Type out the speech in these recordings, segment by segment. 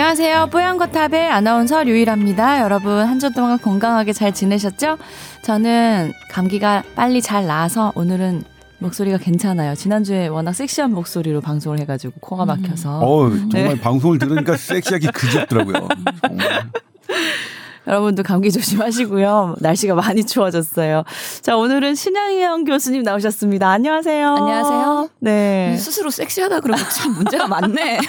안녕하세요. 뽀얀거탑의 아나운서 류일합니다. 여러분 한 주 동안 건강하게 잘 지내셨죠? 저는 감기가 빨리 잘 나아서 오늘은 목소리가 괜찮아요. 지난주에 워낙 섹시한 목소리로 방송을 해가지고 코가 막혀서. 어 정말 네. 방송을 들으니까 섹시하기 그지없더라고요. 여러분도 감기 조심하시고요. 날씨가 많이 추워졌어요. 자, 오늘은 신양희영 교수님 나오셨습니다. 안녕하세요. 안녕하세요. 네. 스스로 섹시하다 그러면 참 문제가 많네.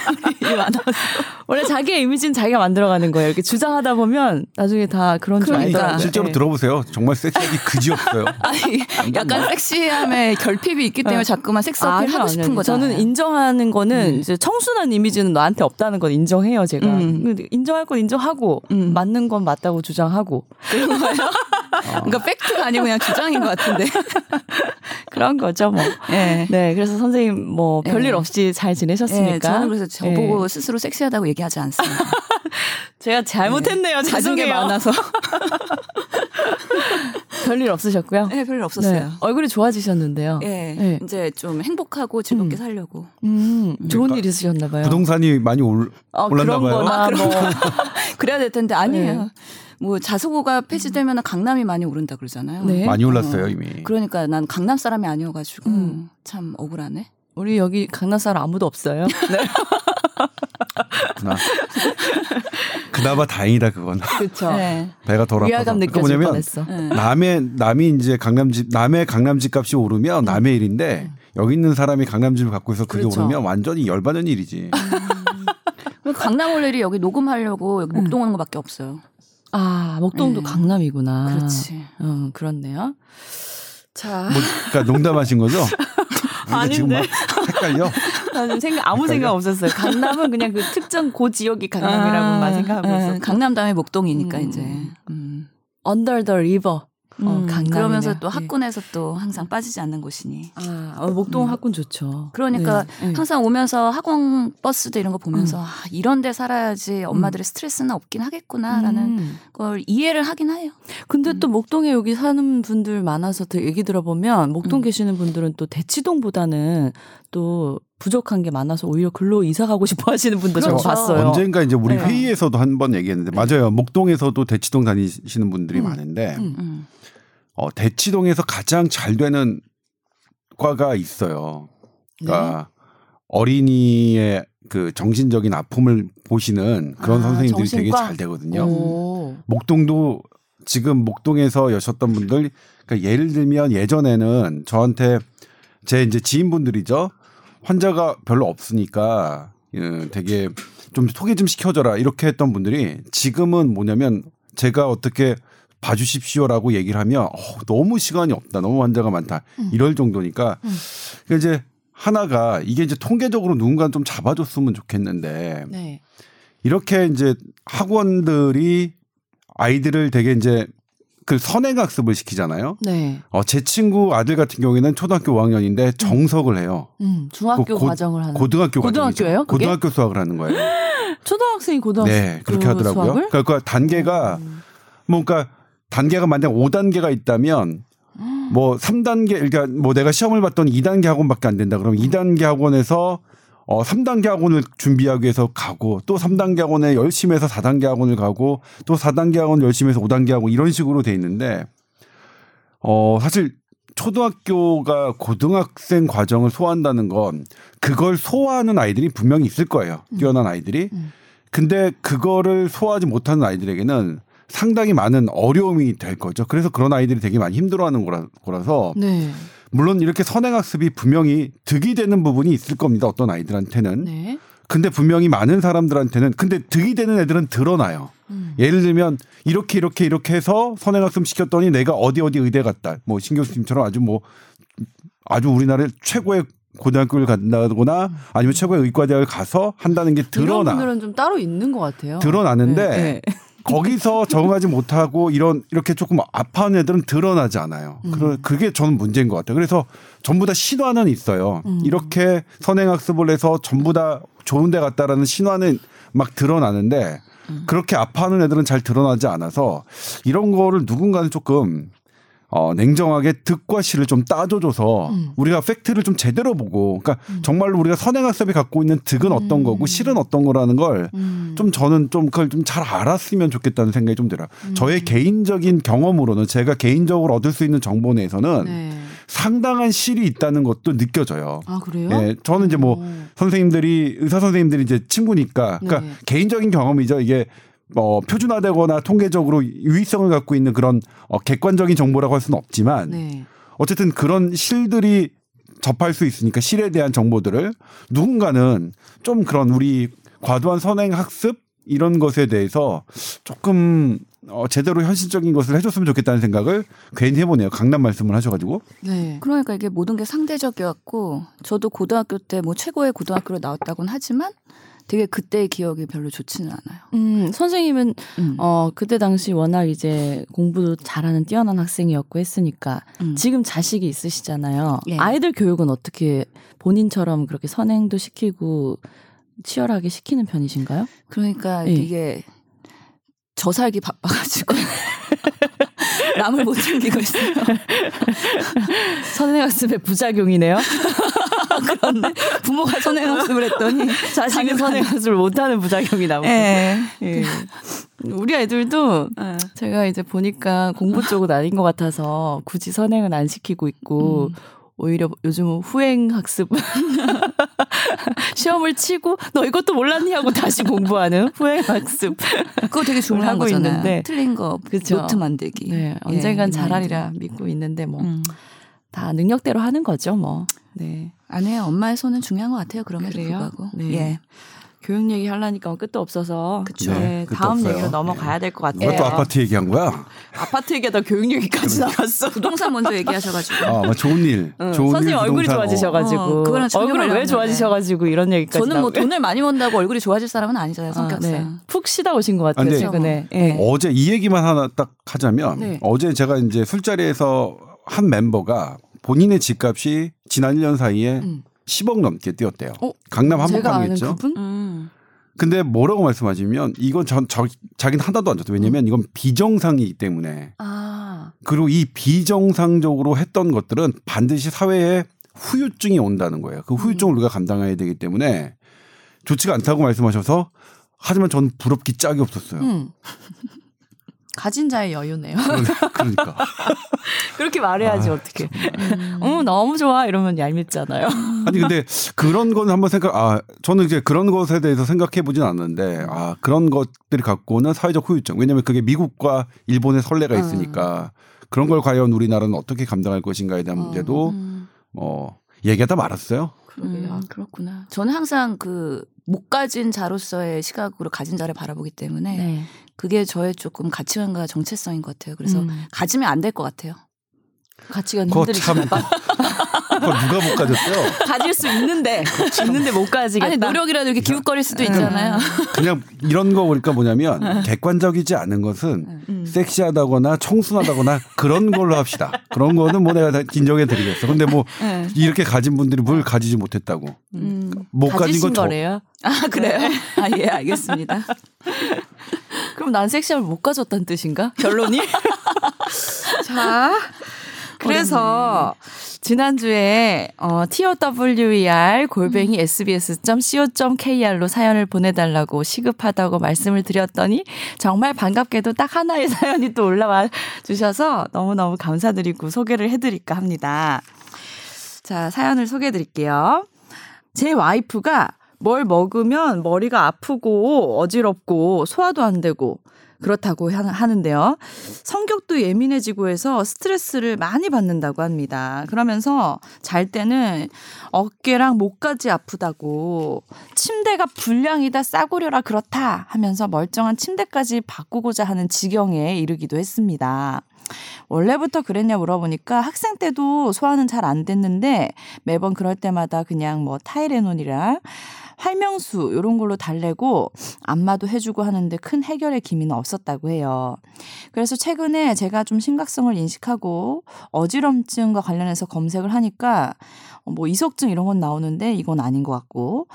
원래 자기의 이미지는 자기가 만들어가는 거예요. 이렇게 주장하다 보면 나중에 다 그런 줄 그러니까. 알더라고요. 실제로 네. 들어보세요. 정말 섹시하기 그지 없어요. 아니, 약간 섹시함에 결핍이 있기 때문에 네. 자꾸만 섹스 어필 하고 싶은 거죠. 저는 인정하는 거는 음. 이제 청순한 이미지는 너한테 없다는 건 인정해요, 제가. 음. 인정할 건 인정하고 음. 맞는 건 맞다. 있다고 주장하고 그런 거예요? 어. 그러니까 팩트가 아니고 그냥 주장인 것 같은데 그런 거죠 뭐. 네. 네. 그래서 선생님 뭐 네. 별일 없이 잘 지내셨습니까? 네, 저는 그래서 저보고 네. 스스로 섹시하다고 얘기하지 않습니다. 제가 잘못했네요. 네. 가진 게 많아서. 별일 없으셨고요? 네, 별일 없었어요. 네. 얼굴이 좋아지셨는데요. 네, 네. 이제 좀 행복하고 즐겁게 음. 살려고. 음, 좋은 그러니까 일 있으셨나 봐요. 부동산이 많이 올, 어, 올랐나 봐요. 아, 뭐. 그래야 될 텐데 아니에요. 네. 뭐 자수고가 폐지되면 강남이 많이 오른다 그러잖아요. 네. 많이 올랐어요 어. 이미. 그러니까 난 강남 사람이 아니어가지고 음. 참 억울하네. 우리 여기 강남 사람 아무도 없어요. 네. 그나 그나마 다행이다 그건. 그렇죠. 네. 배가 덜 아파서. 위화감 느껴질 뭐냐면 뻔했어. 네. 남의 남이 이제 강남집 남의 강남집 값이 오르면 남의 일인데 음. 여기 있는 사람이 강남집을 갖고 있어 그게 그렇죠. 오르면 완전히 열받는 일이지. 음. 강남 올 일이 여기 녹음하려고 여기 목동 오는 것밖에 없어요. 아 목동도 네. 강남이구나. 그렇지. 음 그렇네요. 자, 뭐, 그러니까 농담하신 거죠? 아닌데. 헷갈려. 나는 생각 아무 생각 없었어요. 강남은 그냥 그 특정 고 지역이 강남이라고만 아, 생각하고 아, 있었어. 강남 다음에 목동이니까 음, 이제. 음. Under the river. 어, 음, 그러면서 또 네. 학군에서 네. 또 항상 빠지지 않는 곳이니. 아, 어, 목동 음. 학군 좋죠. 그러니까 네. 네. 항상 오면서 학원 버스도 이런 거 보면서 음. 아, 이런 데 살아야지 엄마들의 음. 스트레스는 없긴 하겠구나라는 음. 걸 이해를 하긴 해요. 근데 또 목동에 여기 사는 분들 많아서 얘기 들어보면 목동 계시는 분들은 또 대치동보다는 또 부족한 게 많아서 오히려 글로 이사 가고 싶어 하시는 분도 그렇죠. 제가 봤어요. 언젠가 이제 우리 네. 회의에서도 한 번 얘기했는데 맞아요. 목동에서도 대치동 다니시는 분들이 많은데 어, 대치동에서 가장 잘 되는 과가 있어요. 그러니까 네? 어린이의 그 정신적인 아픔을 보시는 그런 아, 선생님들이 정신과? 되게 잘 되거든요. 오. 목동도 지금 목동에서 여셨던 분들 그러니까 예를 들면 예전에는 저한테 제 이제 지인분들이죠. 환자가 별로 없으니까 예, 되게 좀 소개 좀 시켜줘라 이렇게 했던 분들이 지금은 뭐냐면 제가 어떻게 봐주십시오라고 얘기를 하면 어, 너무 시간이 없다, 너무 환자가 많다 음. 이럴 정도니까 음. 그러니까 이제 하나가 이게 이제 통계적으로 누군가 좀 잡아줬으면 좋겠는데 네. 이렇게 이제 학원들이 아이들을 되게 이제 그 선행학습을 시키잖아요. 네. 어, 제 친구 아들 같은 경우에는 초등학교 5학년인데 정석을 해요. 음, 중학교 그 고, 과정을 하는. 고등학교 고등학교예요? 고등학교 수학을 하는 거예요. 초등학생이 고등학교 네, 그렇게 하더라고요. 수학을? 그러니까 그 단계가 음. 뭔가 단계가 만약 5단계가 있다면 뭐 3단계 그러니까 뭐 내가 시험을 봤더니 2단계 학원밖에 안 된다. 그러면 2단계 학원에서 어 3단계 학원을 준비하기 위해서 가고 또 3단계 학원에 열심히 해서 4단계 학원을 가고 또 4단계 학원 열심히 해서 5단계 하고 이런 식으로 돼 있는데 어 사실 초등학교가 고등학생 과정을 소화한다는 건 그걸 소화하는 아이들이 분명히 있을 거예요. 뛰어난 아이들이. 음. 근데 그거를 소화하지 못하는 아이들에게는 상당히 많은 어려움이 될 거죠. 그래서 그런 아이들이 되게 많이 힘들어하는 거라, 거라서 네. 물론 이렇게 선행학습이 분명히 득이 되는 부분이 있을 겁니다. 어떤 아이들한테는. 네. 근데 분명히 많은 사람들한테는 근데 득이 되는 애들은 드러나요. 음. 예를 들면 이렇게 이렇게 이렇게 해서 선행학습 시켰더니 내가 어디 어디 의대 갔다. 뭐 신 교수님처럼 아주 뭐 아주 우리나라 최고의 고등학교를 간다거나 아니면 최고의 의과대학을 가서 한다는 게 드러나. 이런 분들은 좀 따로 있는 것 같아요. 드러나는데 네, 네. 거기서 적응하지 못하고 이런 이렇게 조금 아파하는 애들은 드러나지 않아요. 음. 그게 저는 문제인 것 같아요. 그래서 전부 다 신화는 있어요. 음. 이렇게 선행학습을 해서 전부 다 좋은 데 갔다라는 신화는 막 드러나는데 음. 그렇게 아파하는 애들은 잘 드러나지 않아서 이런 거를 누군가는 조금 어, 냉정하게 득과 실을 좀 따져줘서 음. 우리가 팩트를 좀 제대로 보고, 그러니까 음. 정말로 우리가 선행학습이 갖고 있는 득은 어떤 음. 거고 실은 어떤 거라는 걸 음. 좀 저는 좀 그걸 좀 잘 알았으면 좋겠다는 생각이 좀 들어요. 음. 저의 개인적인 경험으로는 제가 개인적으로 얻을 수 있는 정보 내에서는 네. 상당한 실이 있다는 것도 느껴져요. 아 그래요? 예, 저는 이제 뭐 오. 선생님들이 의사 선생님들이 이제 친구니까 그러니까 네. 개인적인 경험이죠. 이게 뭐 표준화되거나 통계적으로 유의성을 갖고 있는 그런 어, 객관적인 정보라고 할 수는 없지만 네. 어쨌든 그런 실들이 접할 수 있으니까 실에 대한 정보들을 누군가는 좀 그런 우리 과도한 선행 학습 이런 것에 대해서 조금 어, 제대로 현실적인 것을 해줬으면 좋겠다는 생각을 괜히 해보네요. 강남 말씀을 하셔가지고. 네. 그러니까 이게 모든 게 상대적이었고 저도 고등학교 때 뭐 최고의 고등학교로 나왔다고는 하지만 되게 그때의 기억이 별로 좋지는 않아요. 음, 선생님은 음. 어 그때 당시 워낙 이제 공부도 잘하는 뛰어난 학생이었고 했으니까 음. 지금 자식이 있으시잖아요. 예. 아이들 교육은 어떻게 본인처럼 그렇게 선행도 시키고 치열하게 시키는 편이신가요? 그러니까 예. 이게 저 살기 바빠가지고 남을 못 챙기고 있어요. 선행학습의 부작용이네요. 그런데 부모가 선행학습을 했더니 자식은 선행학습을 못하는 부작용이 나오고. 예. 예. 우리 애들도 예. 제가 이제 보니까 공부 쪽은 아닌 것 같아서 굳이 선행은 안 시키고 있고 음. 오히려 요즘은 후행 학습 시험을 치고 너 이것도 몰랐니 하고 다시 공부하는 후행 학습. 그거 되게 중요한 하고 거잖아요. 있는데. 틀린 거 그쵸. 노트 만들기. 네, 예, 언젠간 이 잘하리라. 믿고 있는데 뭐다 음. 능력대로 하는 거죠, 뭐. 네. 아니에요. 엄마의 손은 중요한 것 같아요. 그래요? 불구하고. 네. 예. 교육 얘기 하려니까 끝도 없어서 그쵸. 네, 네, 끝도 다음 없어요. 얘기로 넘어가야 될 것 같아요. 또 아파트 얘기한 거야? 아파트 얘기하다 교육 얘기까지 나왔어. 부동산 먼저 얘기하셔가지고. 아, 뭐 좋은 일. 응, 좋은 선생님 일 얼굴이. 좋아지셔가지고 어, 얼굴은 왜. 좋아지셔가지고 이런 얘기까지 저는 뭐 나오게. 돈을 많이 번다고 얼굴이 좋아질 사람은 아니잖아요. 아, 성격상. 네. 푹 쉬다 오신 것 같아요 아, 최근에. 네. 예. 어제 이 얘기만 하나 딱 하자면 네. 어제 제가 이제 술자리에서 한 멤버가 본인의 집값이 지난 1년 사이에 음. 10억 넘게 뛰었대요. 어? 강남 한복판이겠죠. 음. 근데 뭐라고 말씀하시면 이건 전 저, 자기는 하나도 안 줬다. 왜냐면 이건 비정상이기 때문에 아, 그리고 이 비정상적으로 했던 것들은 반드시 사회에 후유증이 온다는 거예요. 그 후유증을 우리가 감당해야 되기 때문에 좋지가 않다고 말씀하셔서 하지만 전 부럽기 짝이 없었어요. 음. 가진 자의 여유네요. 그러니까. 그렇게 말해야지 아, 어떻게? 어 너무 좋아 이러면 얄밉잖아요. 아니 근데 그런 건 한번 생각 아 저는 이제 그런 것에 대해서 생각해 보진 않는데 아 그런 것들이 갖고 오는 사회적 후유증 왜냐하면 그게 미국과 일본의 선례가 아. 있으니까 그런 걸 과연 우리나라는 어떻게 감당할 것인가에 대한 어, 문제도 음. 뭐 얘기하다 말았어요. 그러게요. 음, 그렇구나. 저는 항상 그 못 가진 자로서의 시각으로 가진 자를 바라보기 때문에 네. 그게 저의 조금 가치관과 정체성인 것 같아요. 그래서 음. 가지면 안 될 것 같아요. 가치관 그거 힘들으시나 참 봐. 그거 누가 못 가졌어요? 가질 수 있는데 있는데 못 가지겠다. 아니 노력이라도 이렇게 기웃거릴 수도 있잖아요. 그냥 이런 거 보니까 뭐냐면 객관적이지 않은 것은 음. 섹시하다거나 청순하다거나 그런 걸로 합시다. 그런 거는 뭐 내가 다 인정해 드리겠어. 근데 뭐 네. 이렇게 가진 분들이 뭘 가지지 못했다고. 음, 못 가진 가지신 건 저. 거래요. 아 그래요? 아 예 알겠습니다. 그럼 난 섹시함을 못 가졌다는 뜻인가? 결론이? 자, 그래서 지난주에 어, TOWER 골뱅이 sbs.co.kr로 사연을 보내달라고 시급하다고 말씀을 드렸더니 정말 반갑게도 딱 하나의 사연이 또 올라와 주셔서 너무너무 감사드리고 소개를 해드릴까 합니다. 자, 사연을 소개해 드릴게요. 제 와이프가 뭘 먹으면 머리가 아프고 어지럽고 소화도 안 되고 그렇다고 하- 하는데요. 성격도 예민해지고 해서 스트레스를 많이 받는다고 합니다. 그러면서 잘 때는 어깨랑 목까지 아프다고 침대가 불량이다 싸구려라 그렇다 하면서 멀쩡한 침대까지 바꾸고자 하는 지경에 이르기도 했습니다. 원래부터 그랬냐 물어보니까 학생 때도 소화는 잘 안 됐는데 매번 그럴 때마다 그냥 뭐 타이레놀이랑 활명수 이런 걸로 달래고 안마도 해주고 하는데 큰 해결의 기미는 없었다고 해요. 그래서 최근에 제가 좀 심각성을 인식하고 어지럼증과 관련해서 검색을 하니까 뭐 이석증 이런 건 나오는데 이건 아닌 것 같고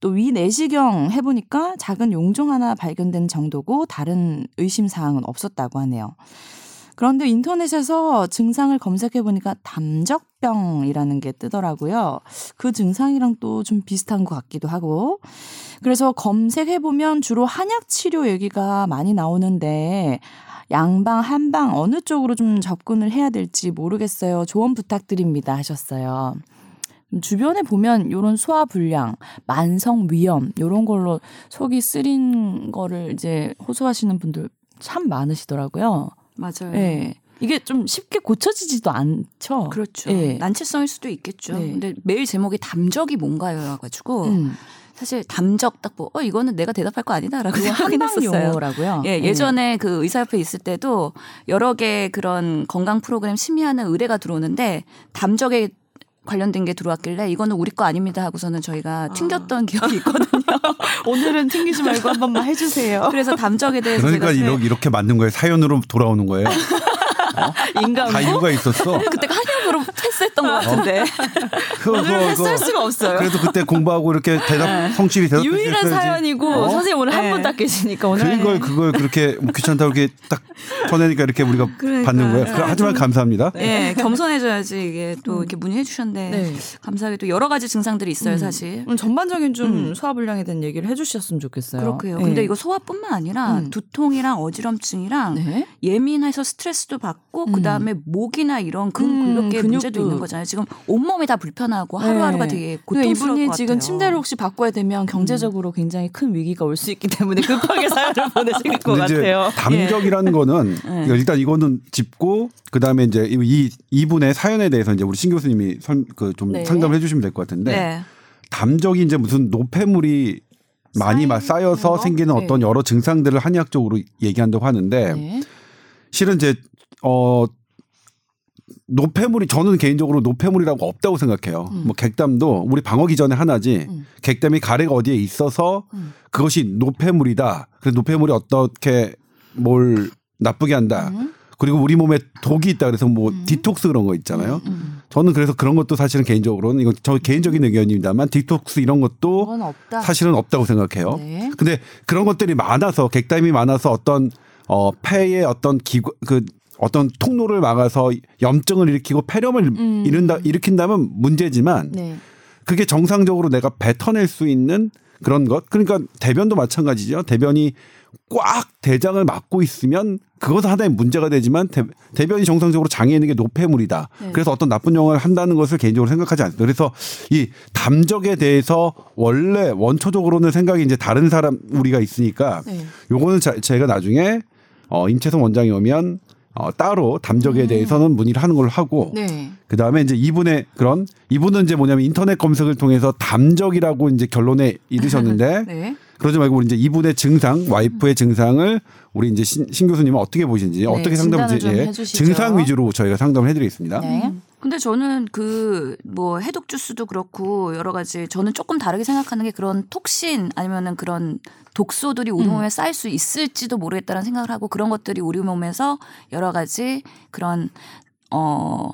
또 위 내시경 해보니까 작은 용종 하나 발견된 정도고 다른 의심 사항은 없었다고 하네요. 그런데 인터넷에서 증상을 검색해 보니까 담적병이라는 게 뜨더라고요. 그 증상이랑 또 좀 비슷한 것 같기도 하고. 그래서 검색해 보면 주로 한약 치료 얘기가 많이 나오는데 양방 한방 어느 쪽으로 좀 접근을 해야 될지 모르겠어요. 조언 부탁드립니다 하셨어요. 주변에 보면 요런 소화 불량, 만성 위염 요런 걸로 속이 쓰린 거를 이제 호소하시는 분들 참 많으시더라고요. 맞아요. 예. 이게 좀 쉽게 고쳐지지도 않죠. 그렇죠. 예. 난치성일 수도 있겠죠. 네. 근데 메일 제목이 담적이 뭔가요? 가지고 음. 사실 담적 딱 뭐, 어, 이거는 내가 대답할 거 아니다라고 그거 생각하긴 한방 했었어요. 용어라고요. 예, 네. 예전에 그 의사협회 있을 때도 여러 개 그런 건강 프로그램 심의하는 의뢰가 들어오는데 담적에 관련된 게 들어왔길래 이거는 우리 거 아닙니다 하고서는 저희가 튕겼던 기억이 있거든요. 오늘은 튕기지 말고 한 번만 해주세요. 그래서 담적에 대해서 그러니까 제가 이렇게, 이렇게 만든 거예요. 사연으로 돌아오는 거예요. 인간 다 이유가 있었어. 그때 한 약으로 패스했던 것 같은데 그거, 오늘 그거, 패스할 그거. 수가 없어요. 그래도 그때 공부하고 이렇게 대답 성실히 대답 유일한 사연이고 선생님 오늘 한 분 딱 계시니까 오늘 그걸 그걸 그렇게 뭐 귀찮다고 이렇게 딱 터내니까 이렇게 우리가 그러니까. 받는 거예요. 그- 하지만 감사합니다. 예, 겸손해져야지 이게 또 이렇게 문의해 주셨는데 네. 감사하게도 여러 가지 증상들이 있어요, 사실. 음, 전반적인 좀 음. 소화 불량에 대한 얘기를 해주셨으면 좋겠어요. 그렇고요. 네. 근데 이거 소화뿐만 아니라 음. 두통이랑 어지럼증이랑 네. 예민해서 스트레스도 받고 음. 그다음에 목이나 이런 근 음, 문제도 근육도. 있는 거잖아요. 지금 온몸이 다 불편하고 하루하루가 네. 되게 고통스러울 이분이 것 지금 같아요. 침대를 혹시 바꿔야 되면 경제적으로 굉장히 큰 위기가 올 수 있기 때문에 급하게 사연을 보내실 것 같아요. 담적이라는 거는 네. 일단 이거는 짚고 그다음에 이제 이 이분의 사연에 대해서 이제 우리 신 교수님이 그좀 네. 상담을 해 주시면 될 것 같은데 네. 담적이 이제 무슨 노폐물이 많이 막 쌓여서 거? 생기는 네. 어떤 여러 증상들을 한의학적으로 얘기한다고 하는데 네. 실은 이제 어 노폐물이 저는 개인적으로 노폐물이라고 없다고 생각해요. 음. 뭐 객담도 우리 방어 기 전에 하나지 음. 객담이 가래가 어디에 있어서 음. 그것이 노폐물이다. 그래서 노폐물이 어떻게 뭘 나쁘게 한다. 음. 그리고 우리 몸에 독이 있다. 그래서 뭐 음. 디톡스 그런 거 있잖아요. 음. 저는 그래서 그런 것도 사실은 개인적으로는 이건 저 개인적인 의견입니다만 디톡스 이런 것도 없다. 사실은 없다고 생각해요. 네. 근데 그런 것들이 많아서 객담이 많아서 어떤 어 폐의 어떤 기구 그 어떤 통로를 막아서 염증을 일으키고 폐렴을 음. 일으킨다 일으킨다면 문제지만 네. 그게 정상적으로 내가 뱉어낼 수 있는 그런 것 그러니까 대변도 마찬가지죠 대변이 꽉 대장을 막고 있으면 그것은 하나의 문제가 되지만 대, 대변이 정상적으로 장에 있는 게 노폐물이다. 네. 그래서 어떤 나쁜 영향을 한다는 것을 개인적으로 생각하지 않습니다. 그래서 이 담적에 대해서 원래 원초적으로는 생각이 이제 다른 사람 우리가 있으니까 네. 요거는 자- 제가 나중에 어 임채성 원장이 오면 어 따로 담적에 대해서는 문의를 하는 걸로 하고 음. 네. 그 다음에 이제 이분의 그런 이분은 이제 뭐냐면 인터넷 검색을 통해서 담적이라고 이제 결론에 이르셨는데 네. 그러지 말고 우리 이제 이분의 증상, 와이프의 증상을 우리 이제 신, 신 교수님은 어떻게 보시는지 어떻게 상담을 네, 진단을 좀 예. 증상 위주로 저희가 상담을 해드리겠습니다. 네. 근데 저는 그 뭐 해독 주스도 그렇고 여러 가지 저는 조금 다르게 생각하는 게 그런 톡신 아니면은 그런 독소들이 우리 음. 몸에 쌓일 수 있을지도 모르겠다는 생각을 하고 그런 것들이 우리 몸에서 여러 가지 그런 어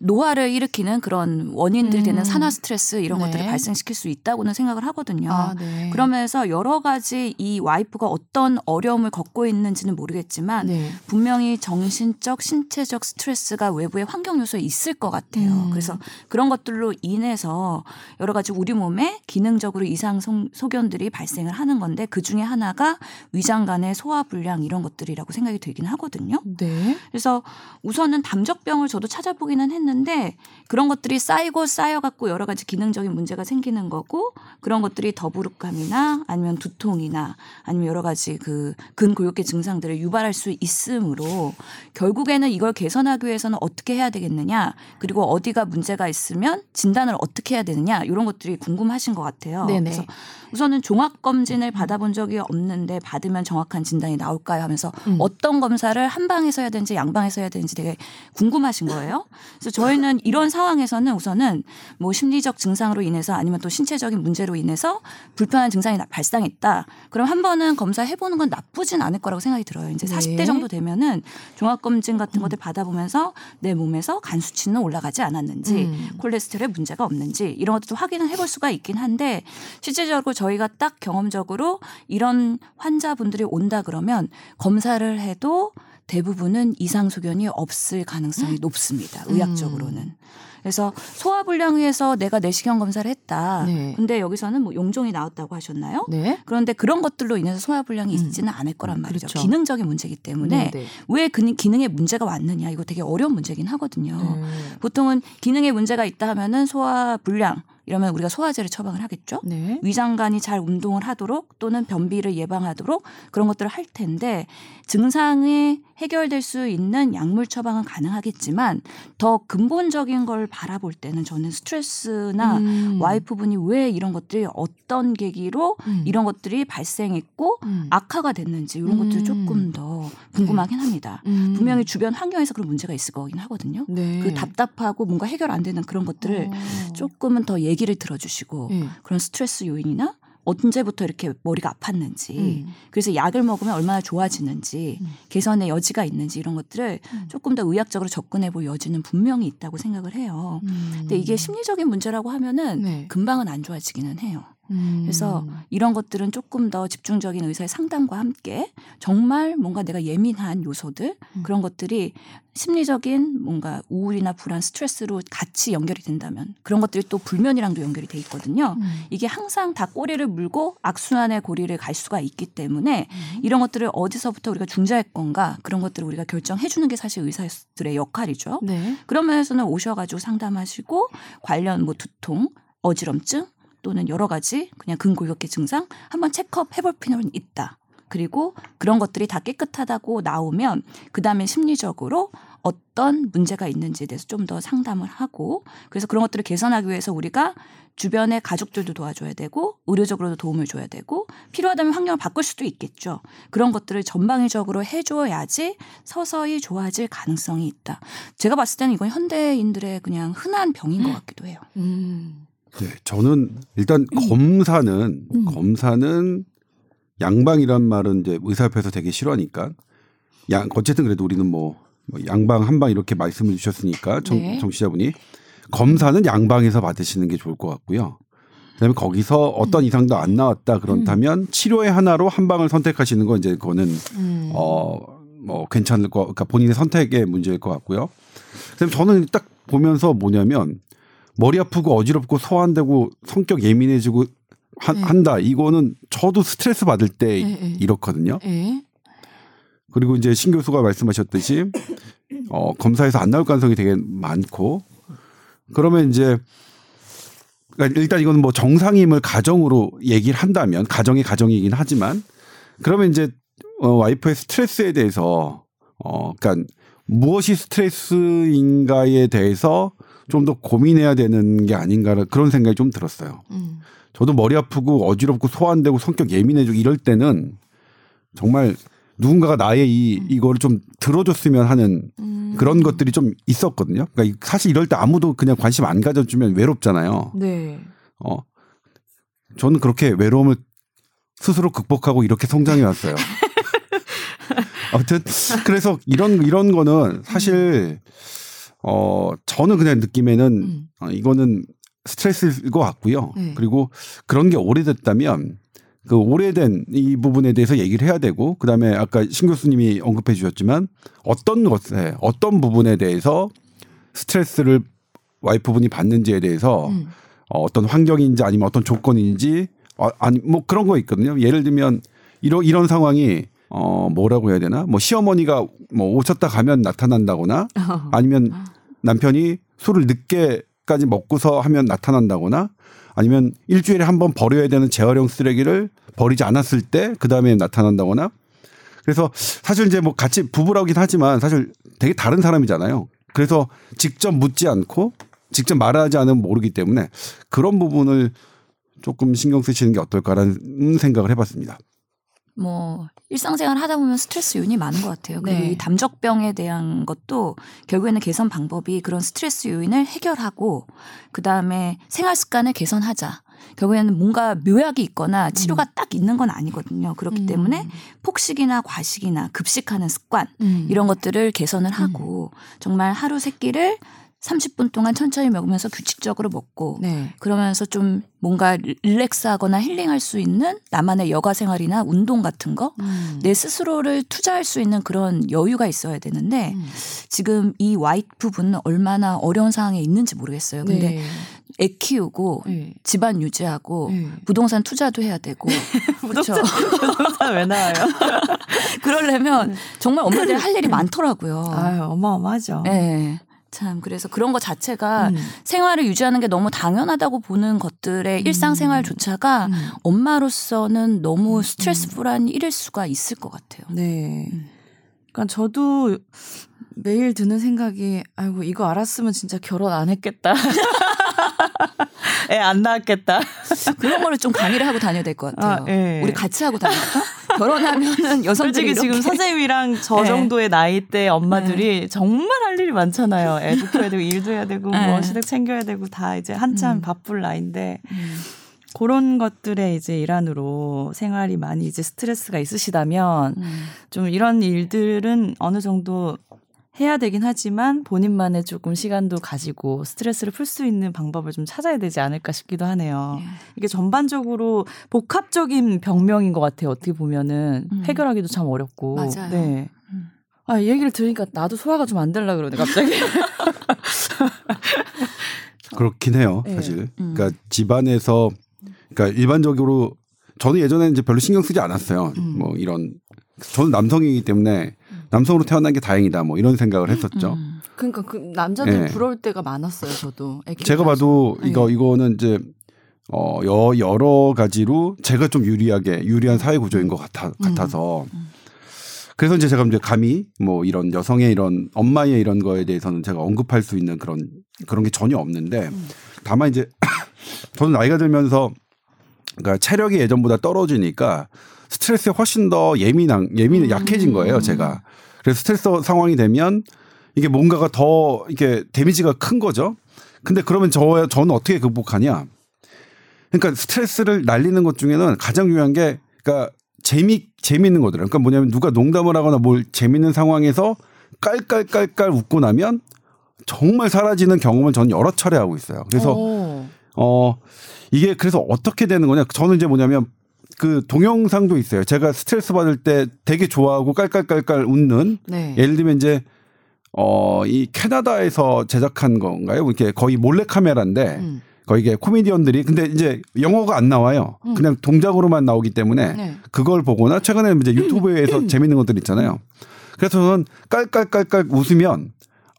노화를 일으키는 그런 원인들 되는 음. 산화 스트레스 이런 네. 것들을 발생시킬 수 있다고는 생각을 하거든요. 아, 네. 그러면서 여러 가지 이 와이프가 어떤 어려움을 겪고 있는지는 모르겠지만 네. 분명히 정신적, 신체적 스트레스가 외부의 환경 요소에 있을 것 같아요. 음. 그래서 그런 것들로 인해서 여러 가지 우리 몸에 기능적으로 이상 소- 소견들이 발생을 하는 건데 그 중에 하나가 위장 간의 소화 불량 이런 것들이라고 생각이 들긴 하거든요. 네. 그래서 우선은 담적병을 저도 찾아보기는 했는데 그런 것들이 쌓이고 쌓여갖고 여러 가지 기능적인 문제가 생기는 거고 그런 것들이 더부룩함이나 아니면 두통이나 아니면 여러 가지 그 근골격계 증상들을 유발할 수 있으므로 결국에는 이걸 개선하기 위해서는 어떻게 해야 되겠느냐 그리고 어디가 문제가 있으면 진단을 어떻게 해야 되느냐 이런 것들이 궁금하신 것 같아요. 네네. 그래서 우선은 종합 검진을 받아본 적이 없는데 받으면 정확한 진단이 나올까요 하면서 음. 어떤 검사를 한 방에서 해야 되는지 양 방에서 해야 되는지 되게 궁금하신 거예요. 그래서 저희는 이런 상황에서는 우선은 뭐 심리적 증상으로 인해서 아니면 또 신체적인 문제로 인해서 불편한 증상이 나- 발생했다. 그럼 한 번은 검사해 보는 건 나쁘진 않을 거라고 생각이 들어요. 이제 네. 40대 정도 되면은 종합 검진 같은 것들 받아보면서 내 몸에서 간 수치는 올라가지 않았는지 음. 콜레스테롤에 문제가 없는지 이런 것도 확인을 해볼 수가 있긴 한데 실제적으로 저 희가 딱 경험적으로 이런 환자분들이 온다 그러면 검사를 해도 대부분은 이상 소견이 없을 가능성이 높습니다. 음. 의학적으로는. 그래서 소화불량에서 내가 내시경 검사를 했다. 네. 근데 여기서는 뭐 용종이 나왔다고 하셨나요? 네. 그런데 그런 것들로 인해서 소화불량이 음. 있지는 않을 거란 말이죠. 그렇죠. 기능적인 문제이기 때문에 네, 네. 왜그 기능에 문제가 왔느냐 이거 되게 어려운 문제긴 하거든요. 음. 보통은 기능에 문제가 있다 하면은 소화불량 이러면 우리가 소화제를 처방을 하겠죠. 네. 위장관이 잘 운동을 하도록 또는 변비를 예방하도록 그런 것들을 할 텐데 증상이 해결될 수 있는 약물 처방은 가능하겠지만 더 근본적인 걸 바라볼 때는 저는 스트레스나 음. 와이프분이 왜 이런 것들이 어떤 계기로 음. 이런 것들이 발생했고 음. 악화가 됐는지 이런 것들을 음. 조금 더 궁금하긴 합니다. 음. 분명히 주변 환경에서 그런 문제가 있을 거긴 하거든요. 네. 그 답답하고 뭔가 해결 안 되는 그런 것들을 어. 조금은 더 얘기를 들어주시고 네. 그런 스트레스 요인이나 언제부터 이렇게 머리가 아팠는지 음. 그래서 약을 먹으면 얼마나 좋아지는지 음. 개선의 여지가 있는지 이런 것들을 음. 조금 더 의학적으로 접근해 볼 여지는 분명히 있다고 생각을 해요. 음. 근데 이게 심리적인 문제라고 하면은 네. 금방은 안 좋아지기는 해요. 음. 그래서 이런 것들은 조금 더 집중적인 의사의 상담과 함께 정말 뭔가 내가 예민한 요소들 음. 그런 것들이 심리적인 뭔가 우울이나 불안, 스트레스로 같이 연결이 된다면 그런 것들이 또 불면이랑도 연결이 돼 있거든요. 음. 이게 항상 다 꼬리를 물고 악순환의 고리를 갈 수가 있기 때문에 음. 이런 것들을 어디서부터 우리가 중재할 건가 그런 것들을 우리가 결정해 주는 게 사실 의사들의 역할이죠. 네. 그런 면에서는 오셔가지고 상담하시고 관련 뭐 두통, 어지럼증 또는 여러 가지 그냥 근골격계 증상 한번 체크업 해볼 필요는 있다. 그리고 그런 것들이 다 깨끗하다고 나오면 그 다음에 심리적으로 어떤 문제가 있는지에 대해서 좀 더 상담을 하고 그래서 그런 것들을 개선하기 위해서 우리가 주변의 가족들도 도와줘야 되고 의료적으로도 도움을 줘야 되고 필요하다면 환경을 바꿀 수도 있겠죠. 그런 것들을 전방위적으로 해줘야지 서서히 좋아질 가능성이 있다. 제가 봤을 때는 이건 현대인들의 그냥 흔한 병인 것 같기도 해요. 음. 네, 저는 일단 검사는 음. 검사는 양방이란 말은 이제 의사협회에서 되게 싫어하니까 양 어쨌든 그래도 우리는 뭐, 뭐 양방 한방 이렇게 말씀을 주셨으니까 정, 네. 정치자분이 검사는 양방에서 받으시는 게 좋을 것 같고요. 그다음에 거기서 어떤 이상도 안 나왔다 그렇다면 치료의 하나로 한 방을 선택하시는 건 이제 그거는 음. 어뭐 괜찮을 거 그러니까 본인의 선택의 문제일 것 같고요. 그다음에 저는 딱 보면서 뭐냐면 머리 아프고 어지럽고 소환되고 성격 예민해지고 한, 네. 한다 이거는 저도 스트레스 받을 때 네, 네. 이렇거든요. 예. 그리고 이제 신 교수가 말씀하셨듯이 어 검사에서 안 나올 가능성이 되게 많고 그러면 이제 그러니까 일단 이건 뭐 정상임을 가정으로 얘기를 한다면 가정이 가정이긴 하지만 그러면 이제 어 와이프의 스트레스에 대해서 어 그러니까 무엇이 스트레스인가에 대해서 좀 더 고민해야 되는 게 아닌가 그런 생각이 좀 들었어요. 음. 저도 머리 아프고 어지럽고 소환되고 성격 예민해지고 이럴 때는 정말 누군가가 나의 이 이거를 좀 들어줬으면 하는 음. 그런 것들이 좀 있었거든요. 그러니까 사실 이럴 때 아무도 그냥 관심 안 가져주면 외롭잖아요. 네. 어, 저는 그렇게 외로움을 스스로 극복하고 이렇게 성장해 왔어요. 아무튼 그래서 이런 이런 거는 사실 어 저는 그냥 느낌에는 음. 어, 이거는 스트레스일 것 같고요. 네. 그리고 그런 게 오래됐다면 그 오래된 이 부분에 대해서 얘기를 해야 되고 그다음에 아까 신 교수님이 언급해 주셨지만 어떤 것에 어떤 부분에 대해서 스트레스를 와이프분이 받는지에 대해서 음. 어, 어떤 환경인지 아니면 어떤 조건인지 어, 아니 뭐 그런 거 있거든요. 예를 들면 이런 이런 상황이 어 뭐라고 해야 되나? 뭐 시어머니가 뭐 오셨다 가면 나타난다거나 아니면 남편이 술을 늦게까지 먹고서 하면 나타난다거나 아니면 일주일에 한 번 버려야 되는 재활용 쓰레기를 버리지 않았을 때 그 다음에 나타난다거나 그래서 사실 이제 뭐 같이 부부라긴 하지만 사실 되게 다른 사람이잖아요. 그래서 직접 묻지 않고 직접 말하지 않으면 모르기 때문에 그런 부분을 조금 신경 쓰시는 게 어떨까라는 생각을 해봤습니다. 뭐 일상생활 하다 보면 스트레스 요인이 많은 것 같아요. 그리고 네. 이 담적병에 대한 것도 결국에는 개선 방법이 그런 스트레스 요인을 해결하고 그 다음에 생활 습관을 개선하자. 결국에는 뭔가 묘약이 있거나 치료가 딱 있는 건 아니거든요. 그렇기 음. 때문에 폭식이나 과식이나 급식하는 습관 음. 이런 것들을 개선을 하고 정말 하루 세 끼를 30분 동안 천천히 먹으면서 규칙적으로 먹고 네. 그러면서 좀 뭔가 릴렉스하거나 힐링할 수 있는 나만의 여가 생활이나 운동 같은 거 음. 내 스스로를 투자할 수 있는 그런 여유가 있어야 되는데 음. 지금 이 와이프 분은 얼마나 어려운 상황에 있는지 모르겠어요. 근데 네. 애 키우고 네. 집안 유지하고 네. 부동산 투자도 해야 되고 그렇죠. 부동산 왜 나와요? 그러려면 정말 엄마들 할 일이 많더라고요. 아유 어마어마하죠. 네. 참 그래서 그런 것 자체가 음. 생활을 유지하는 게 너무 당연하다고 보는 것들의 일상생활조차가 음. 엄마로서는 너무 스트레스풀한 일일 수가 있을 것 같아요. 네. 그러니까 저도 매일 드는 생각이 아이고 이거 알았으면 진짜 결혼 안 했겠다. 애 안 낳았겠다. 그런 거를 좀 강의를 하고 다녀야 될 것 같아요. 아, 예. 우리 같이 하고 다닐까? 결혼하면은 여성들이 솔직히 지금 선생님이랑 저 네. 정도의 나이대 엄마들이 정말 할 일이 많잖아요. 애도 키워야 되고 일도 해야 되고 뭐 네. 시댁 챙겨야 되고 다 이제 한참 음. 바쁠 나이인데 음. 그런 것들의 이제 일환으로 생활이 많이 이제 스트레스가 있으시다면 음. 좀 이런 일들은 어느 정도 해야 되긴 하지만 본인만의 조금 시간도 가지고 스트레스를 풀 수 있는 방법을 좀 찾아야 되지 않을까 싶기도 하네요. 예. 이게 전반적으로 복합적인 병명인 것 같아요. 어떻게 보면은 음. 해결하기도 참 어렵고. 맞아요. 네. 음. 아, 이 얘기를 들으니까 나도 소화가 좀안 되려 그러네, 갑자기. 그렇긴 해요, 네. 사실. 음. 그러니까 집안에서 그러니까 일반적으로 저는 예전에는 이제 별로 신경 쓰지 않았어요. 음. 뭐 이런 저는 남성이기 때문에 남성으로 태어난 게 다행이다. 뭐 이런 생각을 했었죠. 음. 그러니까 그 남자들 예. 부러울 때가 많았어요, 저도. 제가. 봐도 이거 네. 이거는 이제 어 여, 여러 가지로 제가 좀 유리하게 유리한 사회 구조인 것 같아 같아서 음. 그래서 이제 제가 이제 감히 뭐 이런 여성의 이런 엄마의 이런 거에 대해서는 제가 언급할 수 있는 그런 그런 게 전혀 없는데 음. 다만 이제 저는 나이가 들면서 그러니까 체력이 예전보다 떨어지니까 스트레스에 훨씬 더 예민한 예민 약해진 거예요 제가 그래서 스트레스 상황이 되면 이게 뭔가가 더 이게 데미지가 큰 거죠. 근데 그러면 저 저는 어떻게 극복하냐? 그러니까 스트레스를 날리는 것 중에는 가장 중요한 게 그러니까 재미 재미있는 거더라고요. 그러니까 뭐냐면 누가 농담을 하거나 뭘 재밌는 상황에서 깔깔깔깔 웃고 나면 정말 사라지는 경험을 저는 여러 차례 하고 있어요. 그래서 오. 어 이게 그래서 어떻게 되는 거냐? 저는 이제 뭐냐면 그 동영상도 있어요. 제가 스트레스 받을 때 되게 좋아하고 깔깔깔깔 웃는 네. 예를 들면 이제 어 이 캐나다에서 제작한 건가요? 이렇게 거의 몰래 카메라인데 음. 거의 이게 코미디언들이 근데 이제 영어가 안 나와요. 음. 그냥 동작으로만 나오기 때문에 네. 그걸 보거나 최근에 이제 유튜브에서 재밌는 것들 있잖아요. 그래서 저는 깔깔깔깔 웃으면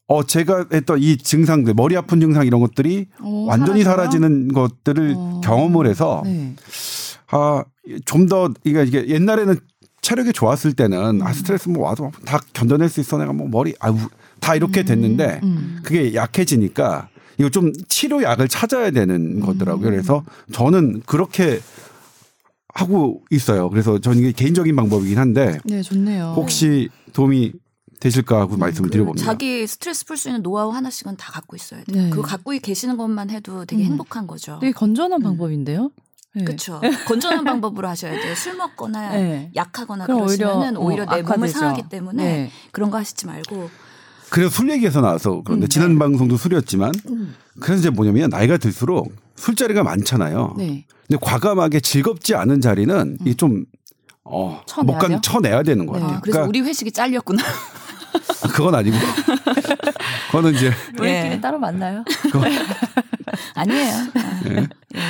어 제가 했던 이 증상들 머리 아픈 증상 이런 것들이 오, 완전히 사라져요? 사라지는 것들을 어. 경험을 해서 네. 아 좀더 이게 이게 옛날에는 체력이 좋았을 때는 아 스트레스 뭐 와도 다 견뎌낼 수 있어 내가 뭐 머리 아다 이렇게 됐는데 음. 그게 약해지니까 이거 좀 치료약을 찾아야 되는 거더라고요. 그래서 저는 그렇게 하고 있어요. 그래서 저는 이게 개인적인 방법이긴 한데 네, 좋네요. 혹시 도움이 되실까 하고 말씀을 그 드려봅니다. 자기 스트레스 풀 수 있는 노하우 하나씩은 다 갖고 있어야 돼요. 네. 그거 갖고 계시는 것만 해도 되게 음. 행복한 거죠. 되게 건전한 음. 방법인데요. 네. 그렇죠. 건전한 방법으로 하셔야 돼요. 술 먹거나 네. 약하거나 그럼 그러시면은 오히려, 오히려, 어, 내 몸을 악화되죠. 상하기 때문에 네. 그런 거 하시지 말고 그래서 술 얘기에서 나와서 그런데 음, 지난 방송도 술이었지만 음. 그래서 이제 뭐냐면 나이가 들수록 술자리가 많잖아요. 네. 근데 과감하게 즐겁지 않은 자리는 이게 좀 어, 쳐내야 못 간, 돼요? 쳐내야 되는 것 네. 같아요. 아, 그래서 그러니까 우리 회식이 잘렸구나. 그건 아니고. 그거는 이제 우리끼리 예. 따로 만나요. 그건, 아니에요. 예.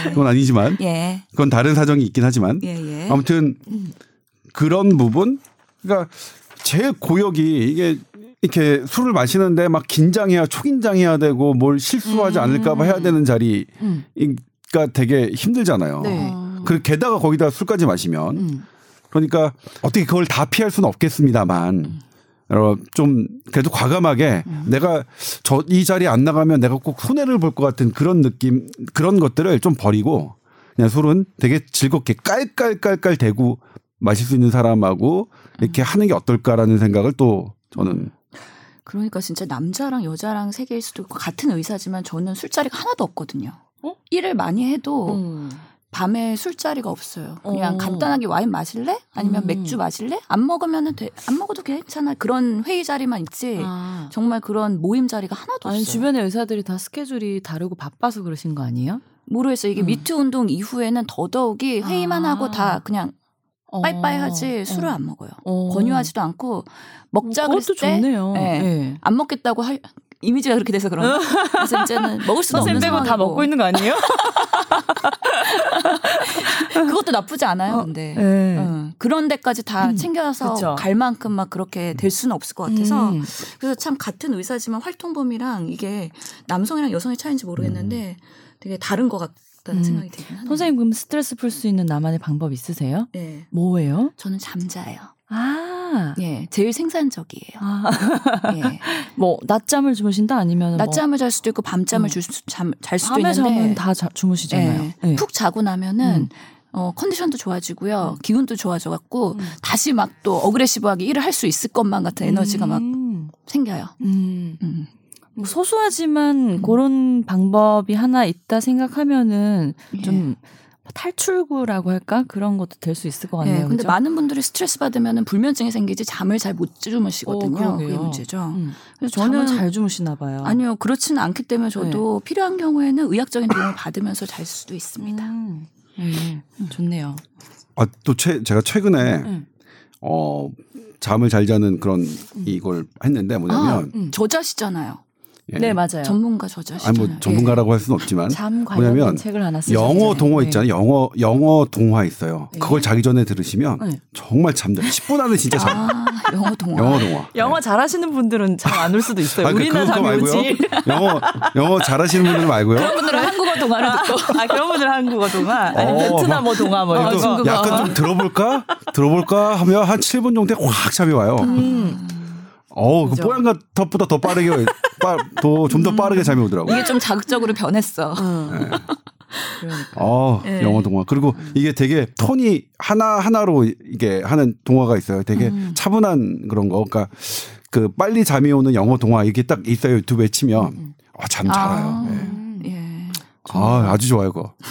그건 아니지만 예. 그건 다른 사정이 있긴 하지만 예, 예. 아무튼 그런 부분 그러니까 제일 고역이 이게 이렇게 술을 마시는데 막 긴장해야 초긴장해야 되고 뭘 실수하지 음. 않을까봐 해야 되는 자리가 음. 되게 힘들잖아요. 네. 그 게다가 거기다 술까지 마시면 음. 그러니까 어떻게 그걸 다 피할 수는 없겠습니다만 어, 좀 그래도 과감하게 내가 저 이 자리에 안 나가면 내가 꼭 손해를 볼 것 같은 그런 느낌 그런 것들을 좀 버리고 그냥 술은 되게 즐겁게 깔깔깔깔 대고 마실 수 있는 사람하고 이렇게 하는 게 어떨까라는 생각을 또 저는 그러니까 진짜 남자랑 여자랑 세계일 수도 있고 같은 의사지만 저는 술자리가 하나도 없거든요. 어? 일을 많이 해도 음. 밤에 술자리가 없어요. 그냥 어. 간단하게 와인 마실래? 아니면 음. 맥주 마실래? 안 먹으면은 돼. 안 먹어도 괜찮아. 그런 회의 자리만 있지. 아. 정말 그런 모임 자리가 하나도 아니 없어요. 주변의 의사들이 다 스케줄이 다르고 바빠서 그러신 거 아니에요? 모르겠어요. 이게 음. 미투 운동 이후에는 더더욱이 회의만 아. 하고 다 그냥 어. 빠이빠이 하지 술을 어. 안 먹어요. 어. 권유하지도 않고 먹자 그것도 그랬을 때 좋네요. 네. 네. 안 먹겠다고 할 이미지가 그렇게 돼서 그런 그래서 이제는 먹을 수는 없는 빼고 다 상황이고. 먹고 있는 거 아니에요? 그것도 나쁘지 않아요. 근데 네. 응. 그런 데까지 다 챙겨서 그쵸. 갈 만큼 막 그렇게 될 수는 없을 것 같아서 음. 그래서 참 같은 의사지만 활동 범위랑 이게 남성이랑 여성의 차이인지 모르겠는데 되게 다른 것 같 다는 음. 생각이 들긴 하네요. 선생님 그럼 스트레스 풀 수 있는 나만의 방법 있으세요? 네. 뭐예요? 저는 잠자예요. 아. 예, 제일 생산적이에요. 아. 예. 뭐 낮잠을 주무신다 아니면 낮잠을 잘 수도 있고 밤잠을 음. 줄 수, 잠, 잘 수도 밤에 있는데 잠은 다 자, 주무시잖아요. 예. 네. 푹 자고 나면은 음. 어, 컨디션도 좋아지고요. 기운도 좋아져 갖고 음. 다시 막 또 어그레시브하게 일을 할 수 있을 것만 같은 에너지가 막 음. 생겨요. 음. 음. 뭐 소소하지만 그런 방법이 하나 있다 생각하면은 예. 좀 탈출구라고 할까 그런 것도 될 수 있을 것 예, 같네요. 근데 그죠? 많은 분들이 스트레스 받으면은 불면증이 생기지 잠을 잘 못 주무시거든요. 어, 그게. 문제죠. 음. 그래서 저는 잘 주무시나 봐요. 아니요 그렇지는 않기 때문에 저도 필요한 경우에는 의학적인 도움을 받으면서 잘 수도 있습니다. 음. 음. 좋네요. 아, 또 최, 제가 최근에 음. 어 잠을 잘 자는 그런 이걸 했는데 뭐냐면 음. 저자시잖아요. 예. 네 맞아요. 전문가 저자시잖아요. 아니 뭐 전문가라고 할 수는 없지만 잠 뭐냐면 책을 하나 쓰셨잖아요. 영어 동화 네. 있잖아요. 영어 영어 동화 있어요. 네. 그걸 자기 전에 들으시면 네. 정말 잠들 10분 안에 진짜 잠. 아 영어 동화. 영어 동화. 영어 잘하시는 분들은 잠 안 올 수도 있어요. 아, 그- 우리는 잠이 말고요. 오지. 영어 영어 잘하시는 분들 말고요. 분들은 한국어 동화를 듣고 아 그런 분들 한국어 동화, 아니 어, 베트남 뭐 동화 뭐 이런 또 거. 약간 좀 들어볼까 들어볼까 하면 한 7분 정도에 확 잠이 와요. 음. 어우 그. 뽀얀 것보다 더 빠르게 좀더 빠르게 잠이 오더라고. 요 이게 좀 자극적으로 변했어. 음. 그러니까. 어, 네. 영어 동화. 그리고 이게 되게 톤이 하나 하나로 이게 하는 동화가 있어요. 되게 음. 차분한 그런 거. 그러니까 그 빨리 잠이 오는 영어 동화 이게 딱 있어요. 유튜브에 치면 음. 아, 참잘 와요. 아, 네. 예. 아, 아주 좋아요, 그거.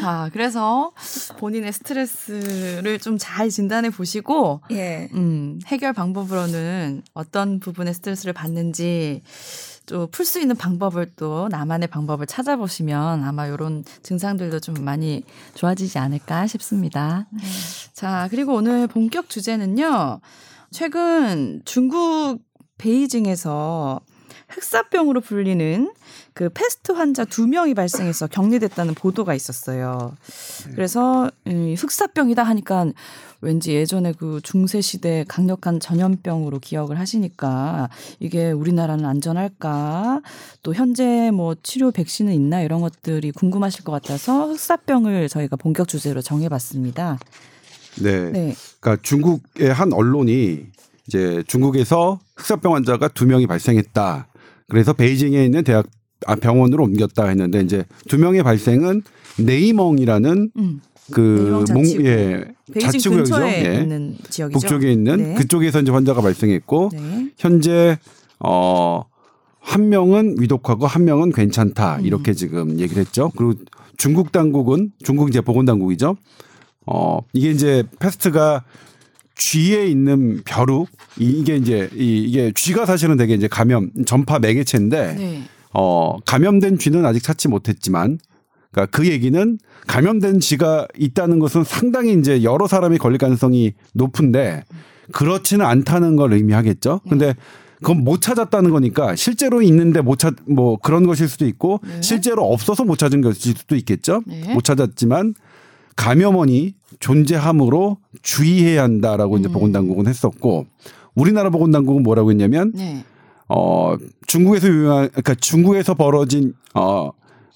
자, 그래서 본인의 스트레스를 좀 잘 진단해 보시고, 예. 음, 해결 방법으로는 어떤 부분에 스트레스를 받는지 또 풀 수 있는 방법을 또 나만의 방법을 찾아보시면 아마 이런 증상들도 좀 많이 좋아지지 않을까 싶습니다. 자, 그리고 오늘 본격 주제는요. 최근 중국 베이징에서 흑사병으로 불리는 그 패스트 환자 두 명이 발생해서 격리됐다는 보도가 있었어요. 그래서 이 흑사병이다 하니까 왠지 예전에 그 중세 시대 강력한 전염병으로 기억을 하시니까 이게 우리나라는 안전할까 또 현재 뭐 치료 백신은 있나 이런 것들이 궁금하실 것 같아서 흑사병을 저희가 본격 주제로 정해봤습니다. 네. 네. 그러니까 중국의 한 언론이 이제 중국에서 흑사병 환자가 두 명이 발생했다. 그래서 베이징에 있는 대학 아, 병원으로 옮겼다 했는데 이제 두 명의 발생은 네이멍이라는 음. 그 자치구. 예, 베이징 자치구역이죠. 근처에 예. 있는 지역이죠. 북쪽에 있는 네. 그쪽에서 이제 환자가 발생했고 네. 현재 어, 한 명은 위독하고 한 명은 괜찮다 음. 이렇게 지금 얘기를 했죠. 그리고 중국 당국은 중국 이제 보건 당국이죠. 어 이게 이제 패스트가 쥐에 있는 벼룩 이- 이게 이제 이- 이게 쥐가 사실은 되게 이제 감염 전파 매개체인데 네. 어 감염된 쥐는 아직 찾지 못했지만 그러니까 그 얘기는 감염된 쥐가 있다는 것은 상당히 이제 여러 사람이 걸릴 가능성이 높은데 그렇지는 않다는 걸 의미하겠죠. 근데 그건 못 찾았다는 거니까 실제로 있는데 못 찾 뭐 그런 것일 수도 있고 네. 실제로 없어서 못 찾은 것일 수도 있겠죠. 네. 못 찾았지만 감염원이 존재함으로 주의해야 한다라고 이제 음. 보건당국은 했었고 우리나라 보건당국은 뭐라고 했냐면 네. 어 중국에서 유행한 그러니까 중국에서 벌어진 어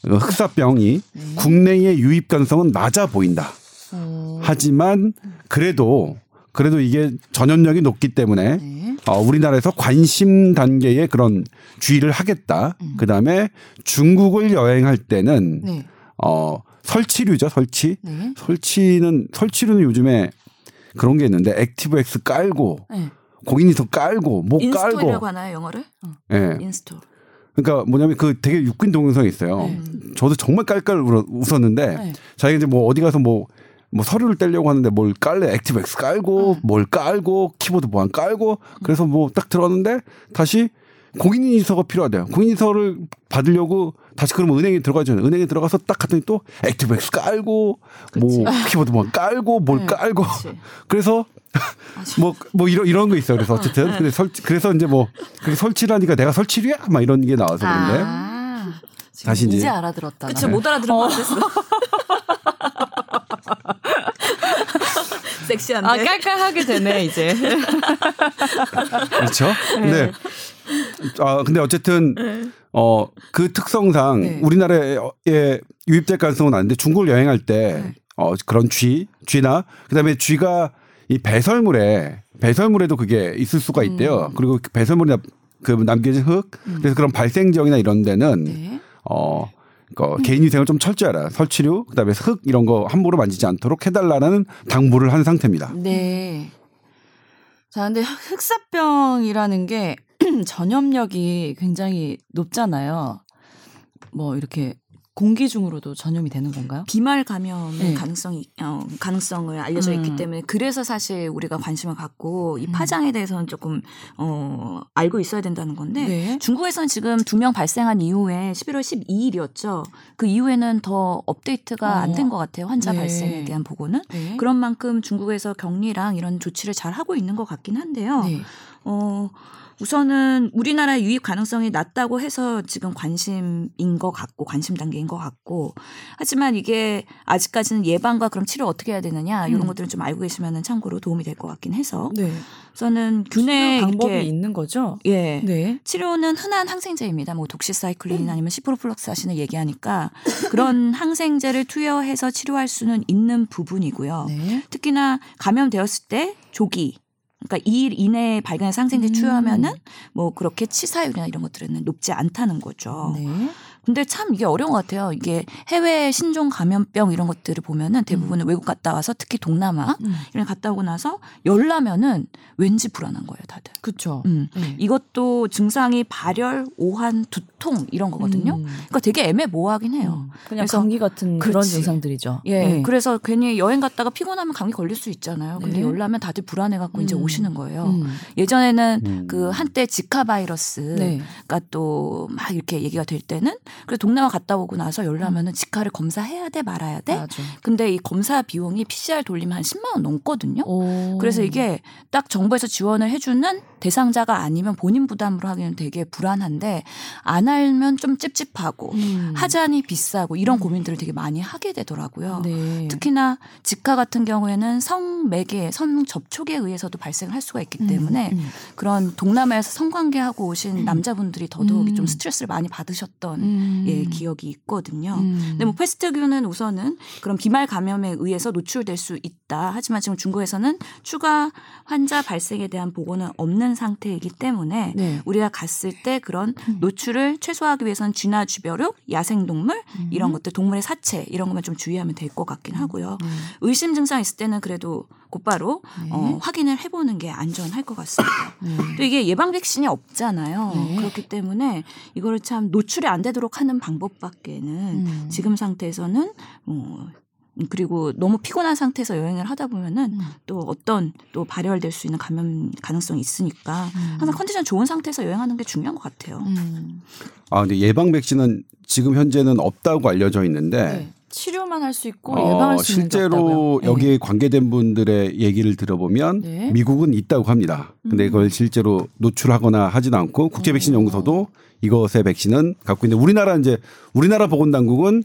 흑사병이 네. 국내에 유입 가능성은 낮아 보인다. 어, 하지만 그래도 그래도 이게 전염력이 높기 때문에 네. 어, 우리나라에서 관심 단계의 그런 주의를 하겠다. 음. 그 다음에 중국을 여행할 때는 네. 어 설치류죠, 설치. 네. 설치는 설치류는 요즘에 그런 게 있는데 액티브엑스 깔고 네. 고객니서 깔고 뭐 깔고 install이라고 하나요 영어를? 예. install. 그러니까 뭐냐면 그 되게 웃긴 동영상이 있어요. 네. 저도 정말 깔깔 울어- 웃었는데 네. 자기가 이제 뭐 어디 가서 뭐뭐 서류를 떼려고 하는데 뭘 깔래 액티브엑스 깔고 뭘 깔고 키보드 보안 깔고 그래서 뭐 딱 들어갔는데 다시 공인인증서가 필요하대요. 공인인증서를 받으려고 다시 그러면 은행에 들어가죠. 은행에 들어가서 딱 갔더니 또 액티브엑스 깔고 뭐 키보드 보안 깔고 뭘 네. 깔고 그치. 그래서 뭐뭐 이런 이런 거 있어요. 그래서 어쨌든 근데 설 그래서 이제 뭐 그렇게 설치를 하니까 내가 설치류야 막 이런 게 나와서 그런데 아, 다시 이제- 이제 알아들었다. 그치. 못 알아들은 것 같았어. 섹시한데. 아 깔깔하게 되네 이제. 그렇죠. 근데 아 근데 어쨌든 어그 특성상 네. 우리나라에 유입될 가능성은 안 돼. 중국을 여행할 때 어, 그런 쥐, 쥐나 그다음에 쥐가 이 배설물에 배설물에도 그게 있을 수가 있대요. 음. 그리고 그 배설물이나 그 남겨진 흙 그래서 그런 발생 지역이나 이런 데는 네. 어그 개인 위생을 좀 철저하라. 설치류, 그다음에 흙 이런 거 함부로 만지지 않도록 해달라는 당부를 한 상태입니다. 네. 자, 근데 흑사병이라는 게 전염력이 굉장히 높잖아요. 뭐 이렇게 공기 중으로도 전염이 되는 건가요? 비말 감염의 네. 가능성이 어, 가능성을 알려져 있기 음. 때문에 그래서 사실 우리가 관심을 갖고 이 파장에 대해서는 조금 어 알고 있어야 된다는 건데 네. 중국에서는 지금 두 명 발생한 이후에 11월 12일이었죠. 그 이후에는 더 업데이트가 안 된 것 같아요. 환자 네. 발생에 대한 보고는. 네. 그런 만큼 중국에서 격리랑 이런 조치를 잘 하고 있는 것 같긴 한데요. 네. 어, 우선은 우리나라 유입 가능성이 낮다고 해서 지금 관심인 것 같고 관심 단계인 것 같고 하지만 이게 아직까지는 예방과 그럼 치료 어떻게 해야 되느냐 이런 음. 것들은 좀 알고 계시면 참고로 도움이 될 것 같긴 해서 네. 우선은 균의 방법이 이렇게 있는 거죠? 예 네. 치료는 흔한 항생제입니다. 뭐 독시사이클린 아니면 시프로플럭사신을 얘기하니까 그런 항생제를 투여해서 치료할 수는 있는 부분이고요. 네. 특히나 감염되었을 때 조기 그러니까 2일 이내에 발견해서 항생제 음. 투여하면은 뭐 그렇게 치사율이나 이런 것들은 높지 않다는 거죠. 네. 근데 참 이게 어려운 것 같아요. 이게 해외 신종 감염병 이런 것들을 보면은 대부분은 외국 갔다 와서 특히 동남아 음. 이런 데 갔다 오고 나서 열나면은 왠지 불안한 거예요, 다들. 그렇죠. 음. 네. 이것도 증상이 발열, 오한, 두통 이런 거거든요. 음. 그러니까 되게 애매모호하긴 해요. 음. 그냥 그래서 감기 같은 그런 그렇지. 증상들이죠. 예. 네. 그래서 괜히 여행 갔다가 피곤하면 감기 걸릴 수 있잖아요. 근데 네. 열나면 다들 불안해 갖고 이제 음. 오시는 거예요. 음. 예전에는 음. 그 한때 지카 바이러스가 네. 또막 이렇게 얘기가 될 때는 그래서 동남아 갔다 오고 나서 열나면은 지카를 검사해야 돼 말아야 돼. 맞아. 근데 이 검사 비용이 PCR 돌리면 한 10만 원 넘거든요. 오. 그래서 이게 딱 정부에서 지원을 해주는 대상자가 아니면 본인 부담으로 하기는 되게 불안한데 안 알면 좀 찝찝하고 음. 하자니 비싸고 이런 고민들을 되게 많이 하게 되더라고요. 네. 특히나 지카 같은 경우에는 성매개, 성 접촉에 의해서도 발생할 수가 있기 때문에 음. 그런 동남아에서 성관계하고 오신 남자분들이 더더욱 음. 좀 스트레스를 많이 받으셨던 음. 예, 기억이 있거든요. 음. 근데 뭐 패스트균은 우선은 그런 비말 감염에 의해서 노출될 수 있다. 하지만 지금 중국에서는 추가 환자 발생에 대한 보고는 없는 상태이기 때문에 네. 우리가 갔을 때 그런 노출을 최소화하기 위해서는 쥐나 쥐벼룩, 야생동물 이런 것들, 동물의 사체 이런 것만 좀 주의하면 될 것 같긴 하고요. 음. 의심 증상 있을 때는 그래도 곧바로 네. 어, 확인을 해보는 게 안전할 것 같습니다. 네. 또 이게 예방 백신이 없잖아요. 네. 그렇기 때문에 이거를 참 노출이 안 되도록 하는 방법밖에는 음. 지금 상태에서는 어 그리고 너무 피곤한 상태에서 여행을 하다 보면은 음. 또 어떤 또 발열될 수 있는 감염 가능성이 있으니까 음. 항상 컨디션 좋은 상태에서 여행하는 게 중요한 것 같아요. 음. 아 근데 예방 백신은 지금 현재는 없다고 알려져 있는데 네. 치료만 할 수 있고 어, 예방할 수 있는 게 실제로? 네. 여기에 관계된 분들의 얘기를 들어보면 네. 미국은 있다고 합니다. 근데 음. 이걸 실제로 노출하거나 하지는 않고 국제 백신 어. 연구소도 이것의 백신은 갖고 있는데 우리나라 이제 우리나라 보건당국은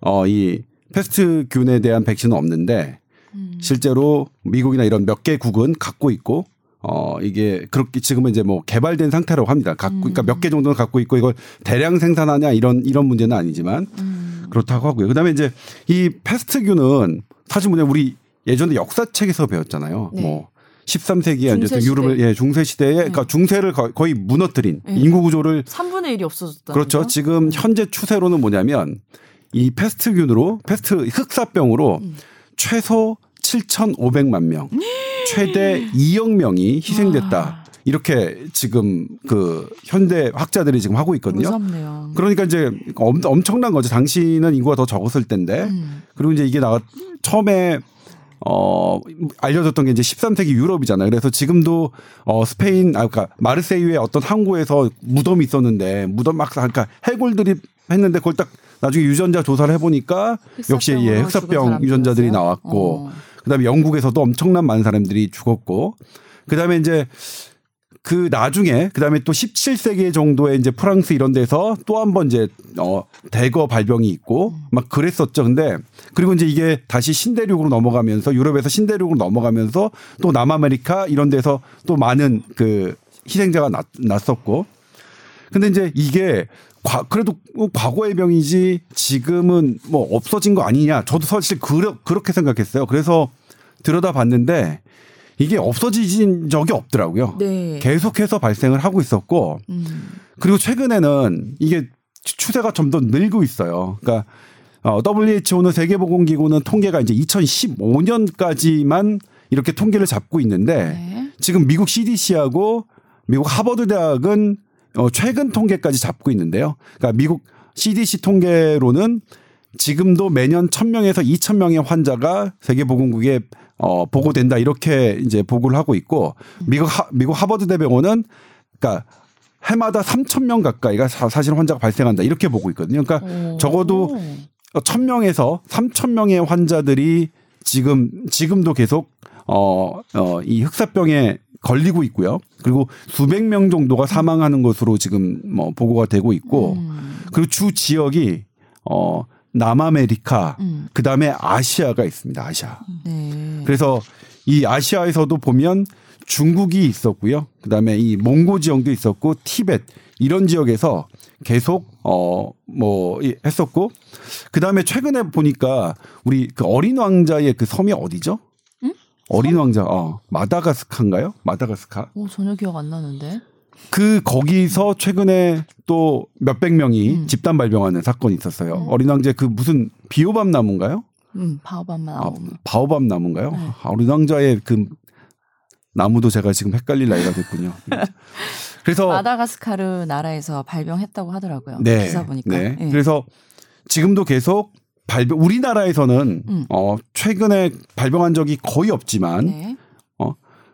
어 이 패스트균에 대한 백신은 없는데 음. 실제로 미국이나 이런 몇 개 국은 갖고 있고 어 이게 그렇게 지금은 이제 뭐 개발된 상태라고 합니다. 갖고 그러니까 음. 몇개 정도는 갖고 있고 이걸 대량 생산하냐 이런 이런 문제는 아니지만 음. 그렇다고 하고요. 그다음에 이제 이 패스트균은 사실 뭐냐 우리 예전에 역사책에서 배웠잖아요. 네. 뭐 13세기에 중세 이제 유럽을. 예, 중세 시대에 그러니까 중세를 거- 거의 무너뜨린 네. 인구 구조를 3분의 1이 없어졌다. 그렇죠. 지금 현재 추세로는 뭐냐면 이 패스트균으로 패스트 흑사병으로 음. 최소 7,500만 명, 최대 2억 명이 희생됐다. 와. 이렇게 지금 그 현대 학자들이 지금 하고 있거든요. 무섭네요. 그러니까 이제 엄, 엄청난 거죠. 당시는 인구가 더 적었을 텐데. 음. 그리고 이제 이게 나가 처음에 어 알려졌던 게 이제 13세기 유럽이잖아요. 그래서 지금도 어 스페인 아 그러니까 마르세유의 어떤 항구에서 무덤이 있었는데 무덤 막 그러니까 해골들이 했는데 그걸 딱 나중에 유전자 조사를 해 보니까 역시 예, 흑사병? 유전자들이 나왔고 어. 그다음에 영국에서도 엄청난 많은 사람들이 죽었고 그다음에 이제 그 나중에 그다음에 또 17세기 정도에 이제 프랑스 이런 데서 또 한 번 이제 어 대거 발병이 있고 막 그랬었죠. 근데 그리고 이제 이게 다시 신대륙으로 넘어가면서 유럽에서 신대륙으로 넘어가면서 또 남아메리카 이런 데서 또 많은 그 희생자가 났, 났었고 근데 이제 이게 과, 그래도 뭐 과거의 병이지 지금은 뭐 없어진 거 아니냐. 저도 사실 그러, 그렇게 생각했어요. 그래서 들여다 봤는데 이게 없어진 적이 없더라고요. 네. 계속해서 발생을 하고 있었고 음. 그리고 최근에는 이게 추세가 좀더 늘고 있어요. 그러니까 어, WHO는 세계보건기구는 통계가 이제 2015년까지만 이렇게 통계를 잡고 있는데 네. 지금 미국 CDC하고 미국 하버드 대학은 어, 최근 통계까지 잡고 있는데요. 그러니까 미국 CDC 통계로는 지금도 매년 1000명에서 2000명의 환자가 세계보건국에 어, 보고된다 이렇게 이제 보고를 하고 있고 미국 하, 미국 하버드 대병원은 그러니까 해마다 3,000명 가까이가 사- 사실 환자가 발생한다 이렇게 보고 있거든요. 그러니까 오. 적어도 1,000명에서 3,000명의 환자들이 지금 지금도 계속 어 어 이 흑사병에 걸리고 있고요. 그리고 수백 명 정도가 사망하는 것으로 지금 뭐 보고가 되고 있고 음. 그리고 주 지역이 어 남아메리카 음. 그다음에 아시아가 있습니다. 아시아. 네. 그래서 이 아시아에서도 보면 중국이 있었고요. 그다음에 이 몽고 지역도 있었고 티벳 이런 지역에서 계속 어뭐 했었고 그다음에 최근에 보니까 우리 그 어린 왕자의 그 섬이 어디죠? 응? 어린 왕자 어 마다가스카인가요? 마다가스카. 오, 전혀 기억 안 나는데. 그 거기서 최근에 또 몇백 명이 음. 집단 발병하는 사건이 있었어요. 음. 어린 왕자 그 무슨 비오밤 나무인가요? 음, 바오밤만 아, 나오면. 바오밤 나무인가요? 네. 아, 어린 왕자의 그 나무도 제가 지금 헷갈릴 나이가 됐군요. 그래서 마다가스카르 나라에서 발병했다고 하더라고요. 네, 기사 보니까. 네. 예. 그래서 지금도 계속 발병 우리나라에서는 음. 어 최근에 발병한 적이 거의 없지만 네.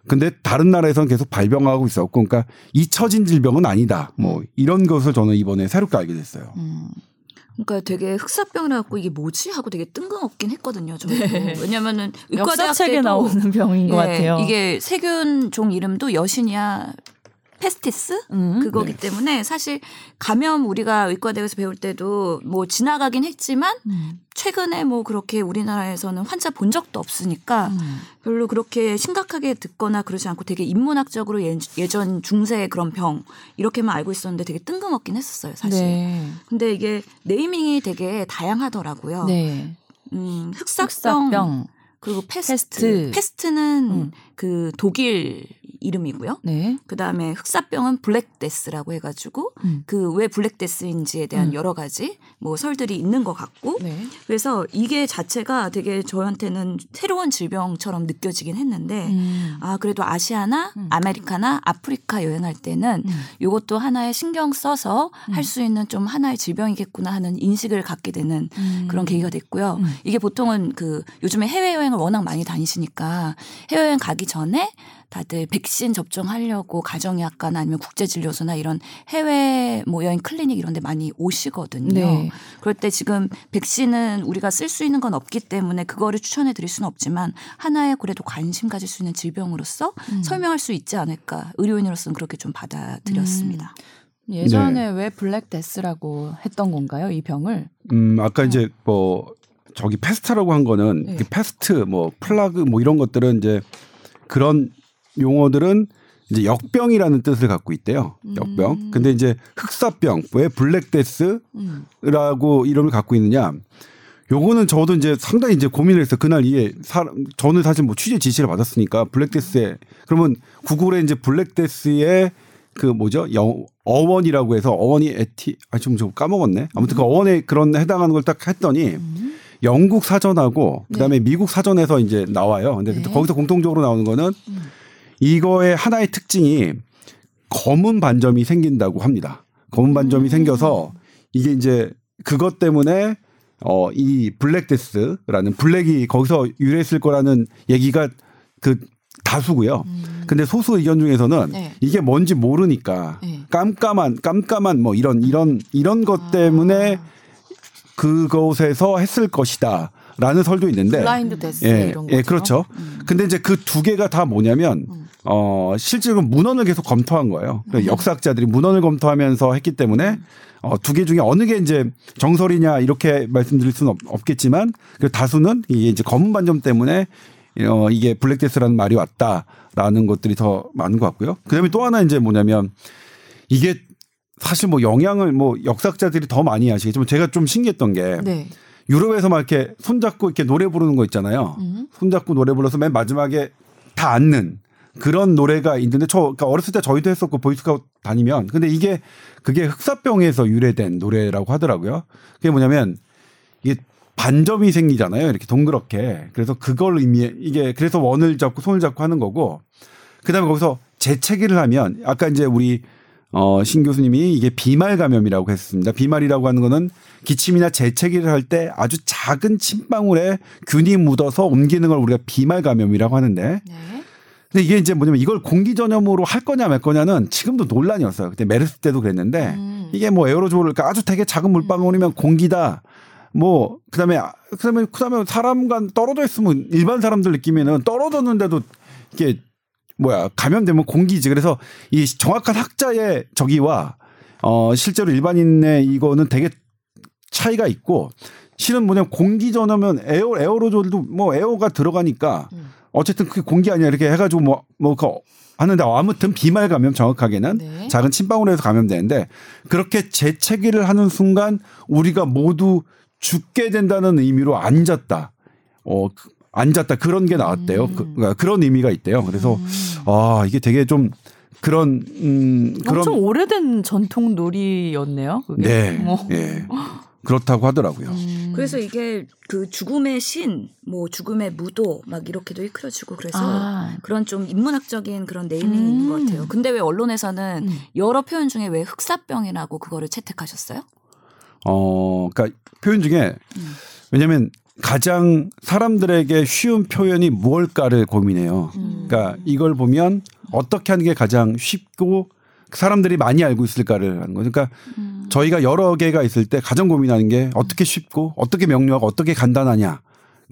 근데 다른 나라에서는 계속 발병하고 있었고 그러니까 잊혀진 질병은 아니다. 뭐 이런 것을 저는 이번에 새롭게 알게 됐어요. 음. 그러니까 되게 흑사병이라 갖고 이게 뭐지 하고 되게 뜬금없긴 했거든요. 저도 네. 왜냐면은 의과대학 역사책에 때도 나오는 병인 것 예, 같아요. 이게 세균 종 이름도 여신이야 pestis 음. 그거기 때문에 사실 감염 우리가 의과대학에서 배울 때도 뭐 지나가긴 했지만 음. 최근에 뭐 그렇게 우리나라에서는 환자 본 적도 없으니까 음. 별로 그렇게 심각하게 듣거나 그러지 않고 되게 인문학적으로 예, 예전 중세의 그런 병 이렇게만 알고 있었는데 되게 뜬금없긴 했었어요 사실. 네. 근데 이게 naming이 되게 다양하더라고요. 네. 음, 흑사병, 흑사병. 그리고 페스트. 페스트. 페스트는 음. 그 독일 이름이고요. 네. 그 다음에 흑사병은 블랙데스라고 해가지고 음. 그왜 블랙데스인지에 대한 음. 여러 가지 뭐 설들이 있는 것 같고 네. 그래서 이게 자체가 되게 저한테는 새로운 질병처럼 느껴지긴 했는데 음. 아 그래도 아시아나 음. 아메리카나 아프리카 여행할 때는 음. 이것도 하나의 신경 써서 음. 할수 있는 좀 하나의 질병이겠구나 하는 인식을 갖게 되는 음. 그런 계기가 됐고요. 음. 이게 보통은 그 요즘에 해외 여행을 워낙 많이 다니시니까 해외 여행 가기 전에 다들 백신 접종하려고 가정의학과나 아니면 국제진료소나 이런 해외 뭐 여행 클리닉 이런 데 많이 오시거든요. 네. 그럴 때 지금 백신은 우리가 쓸 수 있는 건 없기 때문에 그거를 추천해 드릴 수는 없지만 하나의 그래도 관심 가질 수 있는 질병으로서 음. 설명할 수 있지 않을까 의료인으로서는 그렇게 좀 받아들였습니다. 예전에 왜 블랙데스라고 했던 건가요? 이 병을? 음, 아까 이제 뭐 저기 페스트라고 한 거는 네. 그 페스트 뭐 plague 뭐 이런 것들은 이제 그런 용어들은 이제 역병이라는 뜻을 갖고 있대요. 역병. 음. 근데 이제 흑사병 왜 Black Death라고 음. 이름을 갖고 있느냐? 요거는 저도 이제 상당히 이제 고민을 했어요. 그날 이게 사람 저는 사실 뭐 취재 지시를 받았으니까 Black Death에 그러면 구글에 이제 Black Death의 그 뭐죠? 영 어원이라고 해서 어원이 에티 아좀 좀 까먹었네. 아무튼 그 어원에 그런 해당하는 걸 딱 했더니 음. 영국 사전하고 그다음에 미국 사전에서 이제 나와요. 근데 네. 거기서 공통적으로 나오는 거는 음. 이거의 하나의 특징이 검은 반점이 생긴다고 합니다. 검은 반점이 음. 생겨서 이게 이제 그것 때문에 어 이 블랙데스라는 블랙이 거기서 유래했을 거라는 얘기가 그 다수고요. 근데 소수 의견 중에서는 음. 네. 이게 뭔지 모르니까 네. 깜깜한 깜깜한 뭐 이런 이런 이런 것 때문에 아. 그곳에서 했을 것이다라는 설도 있는데 블라인드 데스 예, 이런 거죠. 예, 그렇죠. 음. 근데 이제 그 두 개가 다 뭐냐면 어 실제로 문헌을 계속 검토한 거예요. 음. 그러니까 역사학자들이 문헌을 검토하면서 했기 때문에 어 두 개 중에 어느 게 이제 정설이냐 이렇게 말씀드릴 수는 없, 겠지만그 다수는 이게 이제 검은 반점 때문에 어 이게 블랙데스라는 말이 왔다라는 것들이 더 많은 것 같고요. 그 다음에 또 하나 이제 뭐냐면 이게 사실 뭐 영향을 뭐 역사학자들이 더 많이 아시겠지만 제가 좀 신기했던 게 네. 유럽에서 막 이렇게 손잡고 이렇게 노래 부르는 거 있잖아요. 음. 손잡고 노래 불러서 맨 마지막에 다 앉는 그런 노래가 있는데 저 그러니까 어렸을 때 저희도 했었고 보이스카우트 다니면 근데 이게 그게 흑사병에서 유래된 노래라고 하더라고요. 그게 뭐냐면 이게 반점이 생기잖아요. 이렇게 동그랗게. 그래서 그걸 의미해 이게 그래서 원을 잡고 손을 잡고 하는 거고 그다음에 거기서 재채기를 하면 아까 이제 우리 어, 신 교수님이 이게 비말 감염이라고 했습니다. 비말이라고 하는 거는 기침이나 재채기를 할 때 아주 작은 침방울에 균이 묻어서 옮기는 걸 우리가 비말 감염이라고 하는데 네. 근데 이게 이제 뭐냐면 이걸 공기 전염으로 할 거냐 말 거냐는 지금도 논란이었어요. 그때 메르스 때도 그랬는데 음. 이게 뭐 에어로졸 그러니까 아주 되게 작은 물방울이면 공기다. 뭐 그다음에 그다음에 그다음에 사람과 떨어져 있으면 일반 사람들 느끼면은 떨어졌는데도 이게 뭐야 감염되면 공기지. 그래서 이 정확한 학자의 저기와 어 실제로 일반인의 이거는 되게 차이가 있고 실은 뭐냐면 공기 전염은 에어 에어로졸도 뭐 에어가 들어가니까 음. 어쨌든 그게 공기 아니야 이렇게 해가지고 뭐 뭐 그 하는데 아무튼 비말 감염 정확하게는 네. 작은 침방울에서 감염되는데 그렇게 재채기를 하는 순간 우리가 모두 죽게 된다는 의미로 앉았다. 어 그- 앉았다 그런 게 나왔대요. 그, 그러니까 그런 의미가 있대요. 그래서 음. 아 이게 되게 좀 그런 음 그런 엄청 오래된 전통 놀이였네요. 그게. 네, 뭐. 예 그렇다고 하더라고요. 음. 그래서 이게 그 죽음의 신, 뭐 죽음의 무도 막 이렇게도 일컬어지고 그래서 아. 그런 좀 인문학적인 그런 네이밍이 음. 것 같아요. 근데 왜 언론에서는 음. 여러 표현 중에 왜 흑사병이라고 그거를 채택하셨어요? 어 그러니까 표현 중에 음. 왜냐하면 가장 사람들에게 쉬운 표현이 무엇일까를 고민해요. 음. 그러니까 이걸 보면 어떻게 하는 게 가장 쉽고 사람들이 많이 알고 있을까를 하는 거죠. 그러니까 음. 저희가 여러 개가 있을 때 가장 고민하는 게 어떻게 쉽고 어떻게 명료하고 어떻게 간단하냐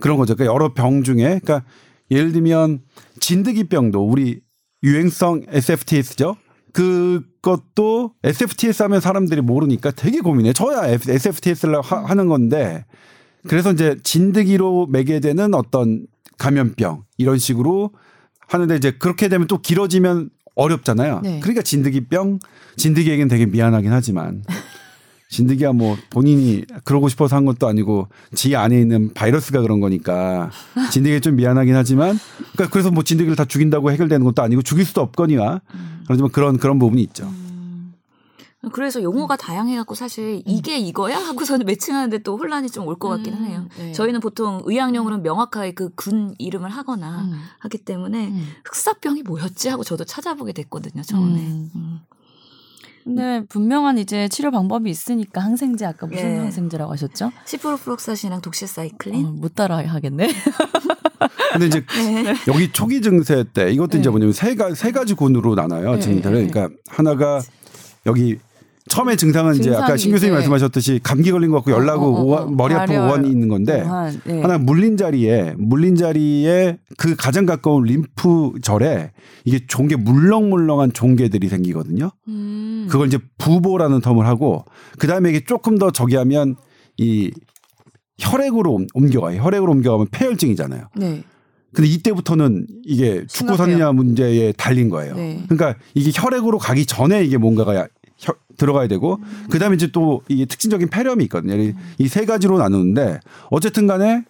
그런 거죠. 그러니까 여러 병 중에 그러니까 예를 들면 진드기병도 우리 유행성 SFTS죠. 그것도 SFTS 하면 사람들이 모르니까 되게 고민해. 저야 SFTS를 하, 는 건데 그래서 이제 진드기로 매개되는 어떤 감염병 이런 식으로 하는데 이제 그렇게 되면 또 길어지면 어렵잖아요. 네. 그러니까 진드기병 진드기에겐 되게 미안하긴 하지만 진드기가 뭐 본인이 그러고 싶어서 한 것도 아니고 지 안에 있는 바이러스가 그런 거니까 진드기가 좀 미안하긴 하지만 그러니까 그래서 뭐 진드기를 다 죽인다고 해결되는 것도 아니고 죽일 수도 없거니와 그렇지만 그런 그런 부분이 있죠. 그래서 용어가 다양해갖고 사실 이게 이거야 하고서는 매칭하는데 또 혼란이 좀 올 것 같기는 해요. 네. 저희는 보통 의학용으로는 명확하게 그 군 이름을 하거나 음. 하기 때문에 음. 흑사병이 뭐였지 하고 저도 찾아보게 됐거든요 처음에. 음. 음. 근데 분명한 이제 치료 방법이 있으니까 항생제 아까 무슨 예. 항생제라고 하셨죠? 시프로프록사신이랑 독실사이클린. 어, 못 따라 하겠네. 근데 이제 네. 여기 초기 증세 때 이것도 이제 네. 뭐냐면 세, 가, 세 가지 군으로 나눠요. 네, 증세를. 네. 그러니까 하나가 여기 처음에 증상은 이제 아까 신 교수님 이제- 말씀하셨듯이 감기 걸린 것 같고 열나고 어, 어, 어. 머리 발열, 오한이 있는 건데 오한, 네. 하나 물린 자리에 물린 자리에 그 가장 가까운 림프절에 이게 종개 물렁물렁한 종개들이 생기거든요. 음. 그걸 이제 부보라는 텀을 하고 그 다음에 이게 조금 더 저기 하면 이 혈액으로 옮- 옮겨가요. 혈액으로 옮겨가면 폐혈증이잖아요. 네. 근데 이때부터는 이게 죽고. 사느냐 문제에 달린 거예요. 네. 그러니까 이게 혈액으로 가기 전에 이게 뭔가가 야- 혈- 들어가야 되고 음. 그다음에 이제 또 이게 특징적인 폐렴이 있거든요. 이세 가지로 나누는데 어쨌든 간에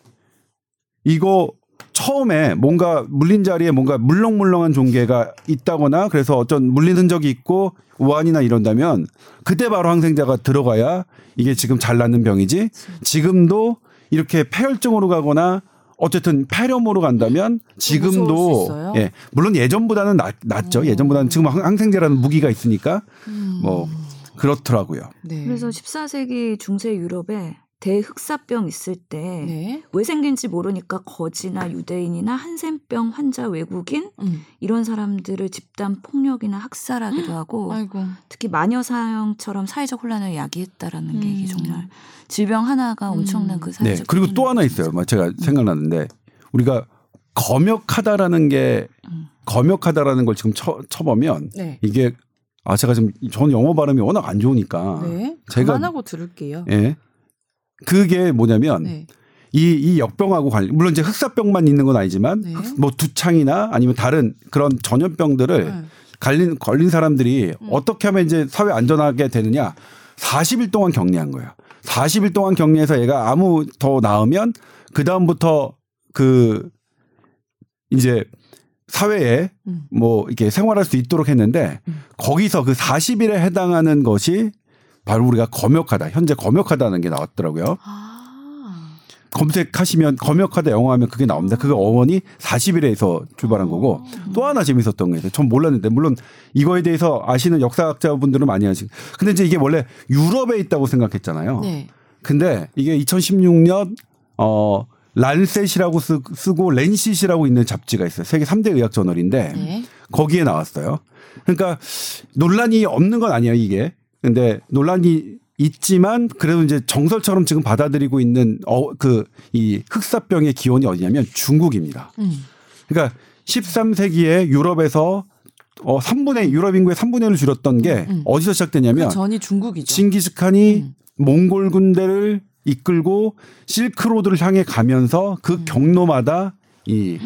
이거 처음에 뭔가 물린 자리에 뭔가 물렁물렁한 종괴가 있다거나 그래서 어떤 물린 흔적이 있고 우환이나 이런다면 그때 바로 항생제가 들어가야 이게 지금 잘 낫는 병이지 지금도 이렇게 폐혈증으로 가거나 어쨌든 폐렴으로 간다면 수 지금도? 예 물론 예전보다는 낫, 낫죠. 예전보다는 지금 항- 항생제라는 무기가 있으니까 뭐 그렇더라고요. 네. 그래서 14세기 중세 유럽에 대흑사병 있을 때 네. 왜 생긴지 모르니까 거지나 유대인이나 한센병 환자 외국인 음. 이런 사람들을 집단 폭력이나 학살하기도 하고 아이고. 특히 마녀 사형처럼 사회적 혼란을 야기했다라는 게 이게 음. 정말 질병 하나가 엄청난 음. 그 네. 사회적 그리고 또 하나 있어요. 뭐 제가 생각나는데 우리가 검역하다라는 게 음. 검역하다라는 걸 지금 쳐, 쳐보면 네. 이게 아 제가 지금 저는 영어 발음이 워낙 안 좋으니까 네. 제가- 그만하고 들을게요. 예 그게 뭐냐면 네. 이, 이 역병하고 관련 물론 이제 흑사병만 있는 건 아니지만 네. 흑- 뭐 두창이나 아니면 다른 그런 전염병들을 네. 걸린 걸린 사람들이 음. 어떻게 하면 이제 사회 안전하게 되느냐 40일 동안 격리한 거예요. 40일 동안 격리해서 얘가 아무 더 나으면 그 다음부터 그 이제 사회에 음. 뭐 이렇게 생활할 수 있도록 했는데 음. 거기서 그 40일에 해당하는 것이 바로 우리가 검역하다 현재 검역하다는 게 나왔더라고요. 아. 검색하시면 검역하다 영어하면 그게 나옵니다. 그게 어원이 40일에서 출발한 거고 또 하나 재밌었던 게 있어요. 전 몰랐는데 물론 이거에 대해서 아시는 역사학자분들은 많이 하시고 근데 이제 이게 원래 유럽에 있다고 생각했잖아요. 네. 근데 이게 2016년 어 란셋이라고 쓰, 쓰고 렌시시라고 있는 잡지가 있어요. 세계 3대 의학 저널인데 네. 거기에 나왔어요. 그러니까 논란이 없는 건 아니에요, 이게. 근데 논란이 있지만 그래도 이제 정설처럼 지금 받아들이고 있는 어 그 이 흑사병의 기원이 어디냐면 중국입니다. 음. 그러니까 13세기에 유럽에서 어 3분의 유럽 인구의 3분의 1을 줄였던 게 음. 어디서 그 시작되냐면 전이 중국이죠. 징기스칸이 음. 몽골 군대를 이끌고 실크로드를 향해 가면서 그 음. 경로마다 이,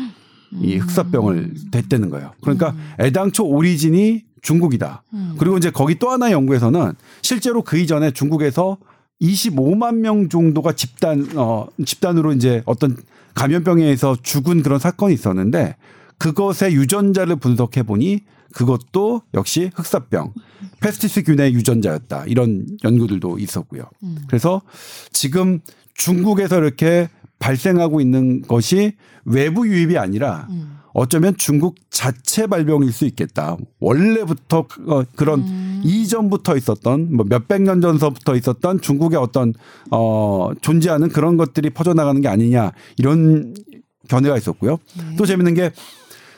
이 흑사병을 댔다는 거예요. 그러니까 음. 애당초 오리진이 중국이다. 음. 그리고 이제 거기 또 하나 연구에서는 실제로 그 이전에 중국에서 25만 명 정도가 집단 어 집단으로 이제 어떤 감염병에 의해서 죽은 그런 사건이 있었는데 그것의 유전자를 분석해 보니 그것도 역시 흑사병, 페스티스균의 유전자였다. 이런 연구들도 있었고요. 음. 그래서 지금 중국에서 이렇게 발생하고 있는 것이 외부 유입이 아니라 음. 어쩌면 중국 자체 발병일 수 있겠다. 원래부터 그- 어, 그런 음. 이전부터 있었던 뭐 몇백 년 전서부터 있었던 중국의 어떤 어 존재하는 그런 것들이 퍼져나가는 게 아니냐 이런 견해가 있었고요. 네. 또 재밌는 게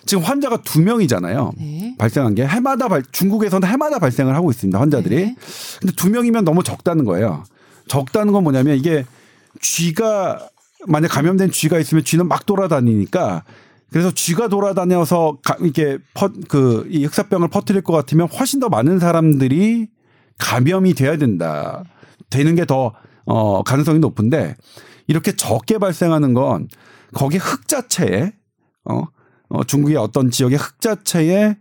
지금 환자가 두 명이잖아요. 네. 발생한 게 해마다 발, 중국에서는 해마다 발생을 하고 있습니다. 환자들이. 네. 근데 두 명이면 너무 적다는 거예요. 적다는 건 뭐냐면 이게 쥐가 만약 감염된 쥐가 있으면 쥐는 막 돌아다니니까 그래서 쥐가 돌아다녀서 가, 이게 그 이 흑사병을 퍼뜨릴 것 같으면 훨씬 더 많은 사람들이 감염이 돼야 된다. 되는 게 더 어, 가능성이 높은데 이렇게 적게 발생하는 건 거기 흙 자체에 어, 어 중국의 어떤 지역의 흙 자체에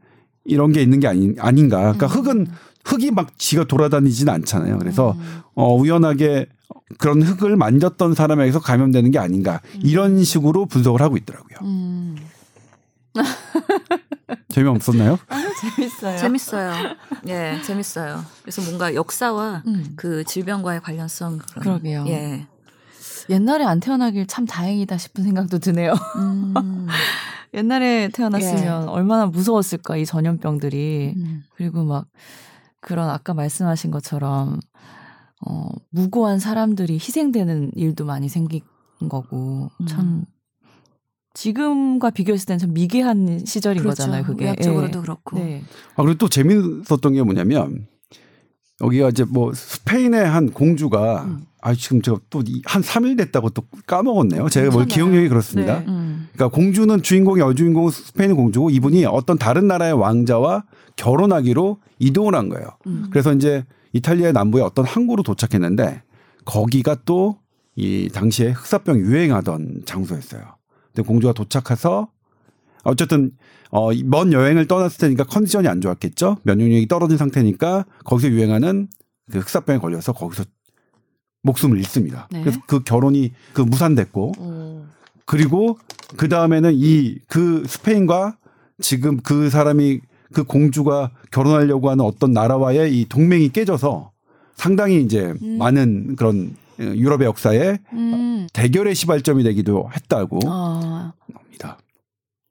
이런 게 있는 게 아닌 아닌가. 그러니까 흙은 흙이 막 지가 돌아다니지는 않잖아요. 그래서 어 우연하게 그런 흙을 만졌던 사람에게서 감염되는 게 아닌가. 이런 식으로 분석을 하고 있더라고요. 음. 재미없었나요? 재밌어요. 재밌어요. 예, 재밌어요. 그래서 뭔가 역사와 음. 그 질병과의 관련성 그런. 그러게요. 예. 옛날에 안 태어나길 참 다행이다 싶은 생각도 드네요. 음. 옛날에 태어났으면 예. 얼마나 무서웠을까 이 전염병들이. 음. 그리고 막 그런 아까 말씀하신 것처럼 어 무고한 사람들이 희생되는 일도 많이 생긴 거고 음. 참 지금과 비교했을 때는 참 미개한 시절인 그렇죠. 거잖아요. 그게 의학적으로도 예. 그렇고. 네. 아, 그리고 또 재밌었던 게 뭐냐면 여기가 이제 뭐 스페인의 한 공주가 음. 아 지금 제가 또한 3일 됐다고 또 까먹었네요. 제가 뭘. 기억력이 그렇습니다. 네. 음. 그러니까 공주는 주인공이 여주인공은 스페인의 공주고 이분이 어떤 다른 나라의 왕자와 결혼하기로 이동을 한 거예요. 음. 그래서 이제 이탈리아 남부의 어떤 항구로 도착했는데 거기가 또 이 당시에 흑사병 유행하던 장소였어요. 근데 공주가 도착해서 어쨌든 어, 먼 여행을 떠났을 테니까 컨디션이 안 좋았겠죠. 면역력이 떨어진 상태니까 거기서 유행하는 그 흑사병에 걸려서 거기서 목숨을 잃습니다. 네. 그래서 그 결혼이 그 무산됐고 어. 그리고 그 다음에는 이 그 스페인과 지금 그 사람이 그 공주가 결혼하려고 하는 어떤 나라와의 이 동맹이 깨져서 상당히 이제 음. 많은 그런 유럽의 역사에 음. 대결의 시발점이 되기도 했다고 어, 합니다.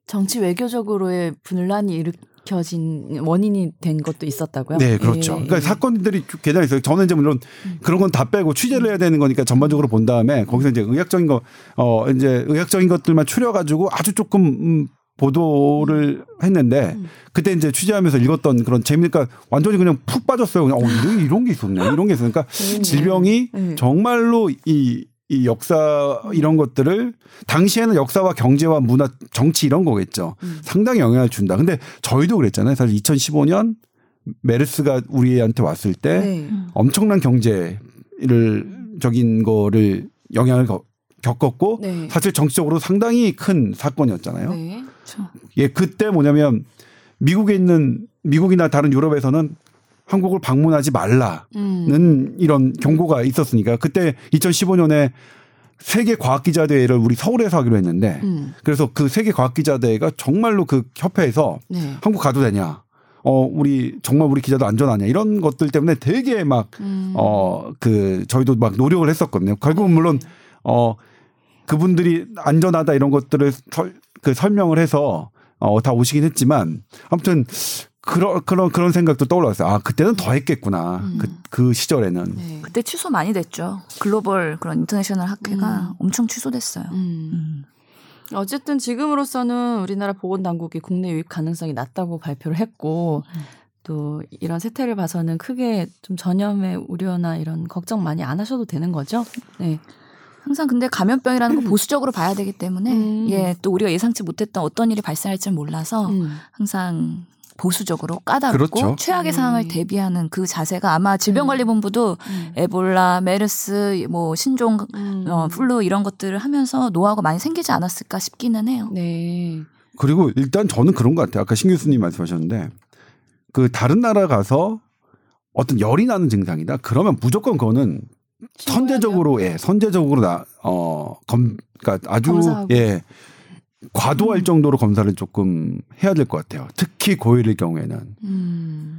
정치 외교적으로의 분란이 일으켜진 원인이 된 것도 있었다고요? 네, 그렇죠. 예, 그러니까 예. 사건들이 개나 있어요. 저는 이제 물론 음. 그런 건 다 빼고 취재를 해야 되는 거니까 전반적으로 본 다음에 거기서 이제 의학적인 거, 어, 이제 의학적인 것들만 추려가지고 아주 조금, 음, 보도를 했는데 음. 그때 이제 취재하면서 읽었던 그런 재미니까 완전히 그냥 푹 빠졌어요. 그냥 어, 이런, 이런 게 있었네. 이런 게 있으니까 재밌네. 질병이 네. 정말로 이, 이 역사 이런 것들을 당시에는 역사와 경제와 문화, 정치 이런 거겠죠. 음. 상당히 영향을 준다. 근데 저희도 그랬잖아요. 사실 2015년 메르스가 우리한테 왔을 때 네. 엄청난 경제를 적인 거를 영향을 거- 겪었고 네. 사실 정치적으로 상당히 큰 사건이었잖아요. 네. 그렇죠. 예, 그때 뭐냐면 미국에 있는 미국이나 다른 유럽에서는 한국을 방문하지 말라는 음. 이런 경고가 있었으니까 그때 2015년에 세계 과학 기자 대회를 우리 서울에서 하기로 했는데 음. 그래서 그 세계 과학 기자 대회가 정말로 그 협회에서 네. 한국 가도 되냐? 어, 우리 정말 우리 기자도 안전하냐? 이런 것들 때문에 되게 막 음. 어, 그, 저희도 막 노력을 했었거든요. 결국은 물론, 어, 그분들이 안전하다 이런 것들을 설, 그 설명을 해서, 어, 다 오시긴 했지만, 아무튼, 그런, 그런, 그런 생각도 떠올랐어요. 아, 그때는 더 했겠구나. 음. 그, 그 시절에는. 네. 그때 취소 많이 됐죠. 글로벌 그런 international 학회가 음. 엄청 취소됐어요. 음. 음. 어쨌든 지금으로서는 우리나라 보건 당국이 국내 유입 가능성이 낮다고 발표를 했고 음. 또 이런 세태를 봐서는 크게 좀 전염의 우려나 이런 걱정 많이 안 하셔도 되는 거죠. 네. 항상 근데 감염병이라는 거 보수적으로 봐야 되기 때문에 음. 예, 또 우리가 예상치 못했던 어떤 일이 발생할지 몰라서 음. 항상 보수적으로 까다롭고 그렇죠. 최악의 음. 상황을 대비하는 그 자세가 아마 질병관리본부도 음. 에볼라, 메르스, 뭐 신종 음. 어, 플루 이런 것들을 하면서 노하우가 많이 생기지 않았을까 싶기는 해요. 네. 그리고 일단 저는 그런 것 같아요. 아까 신 교수님 말씀하셨는데, 그 다른 나라 가서 어떤 열이 나는 증상이다? 그러면 무조건 그거는 선제적으로 예 선제적으로 나 어 검 그러니까 아주 검사하고. 예 과도할 정도로 검사를 조금 해야 될 것 같아요. 특히 고일일 경우에는 음.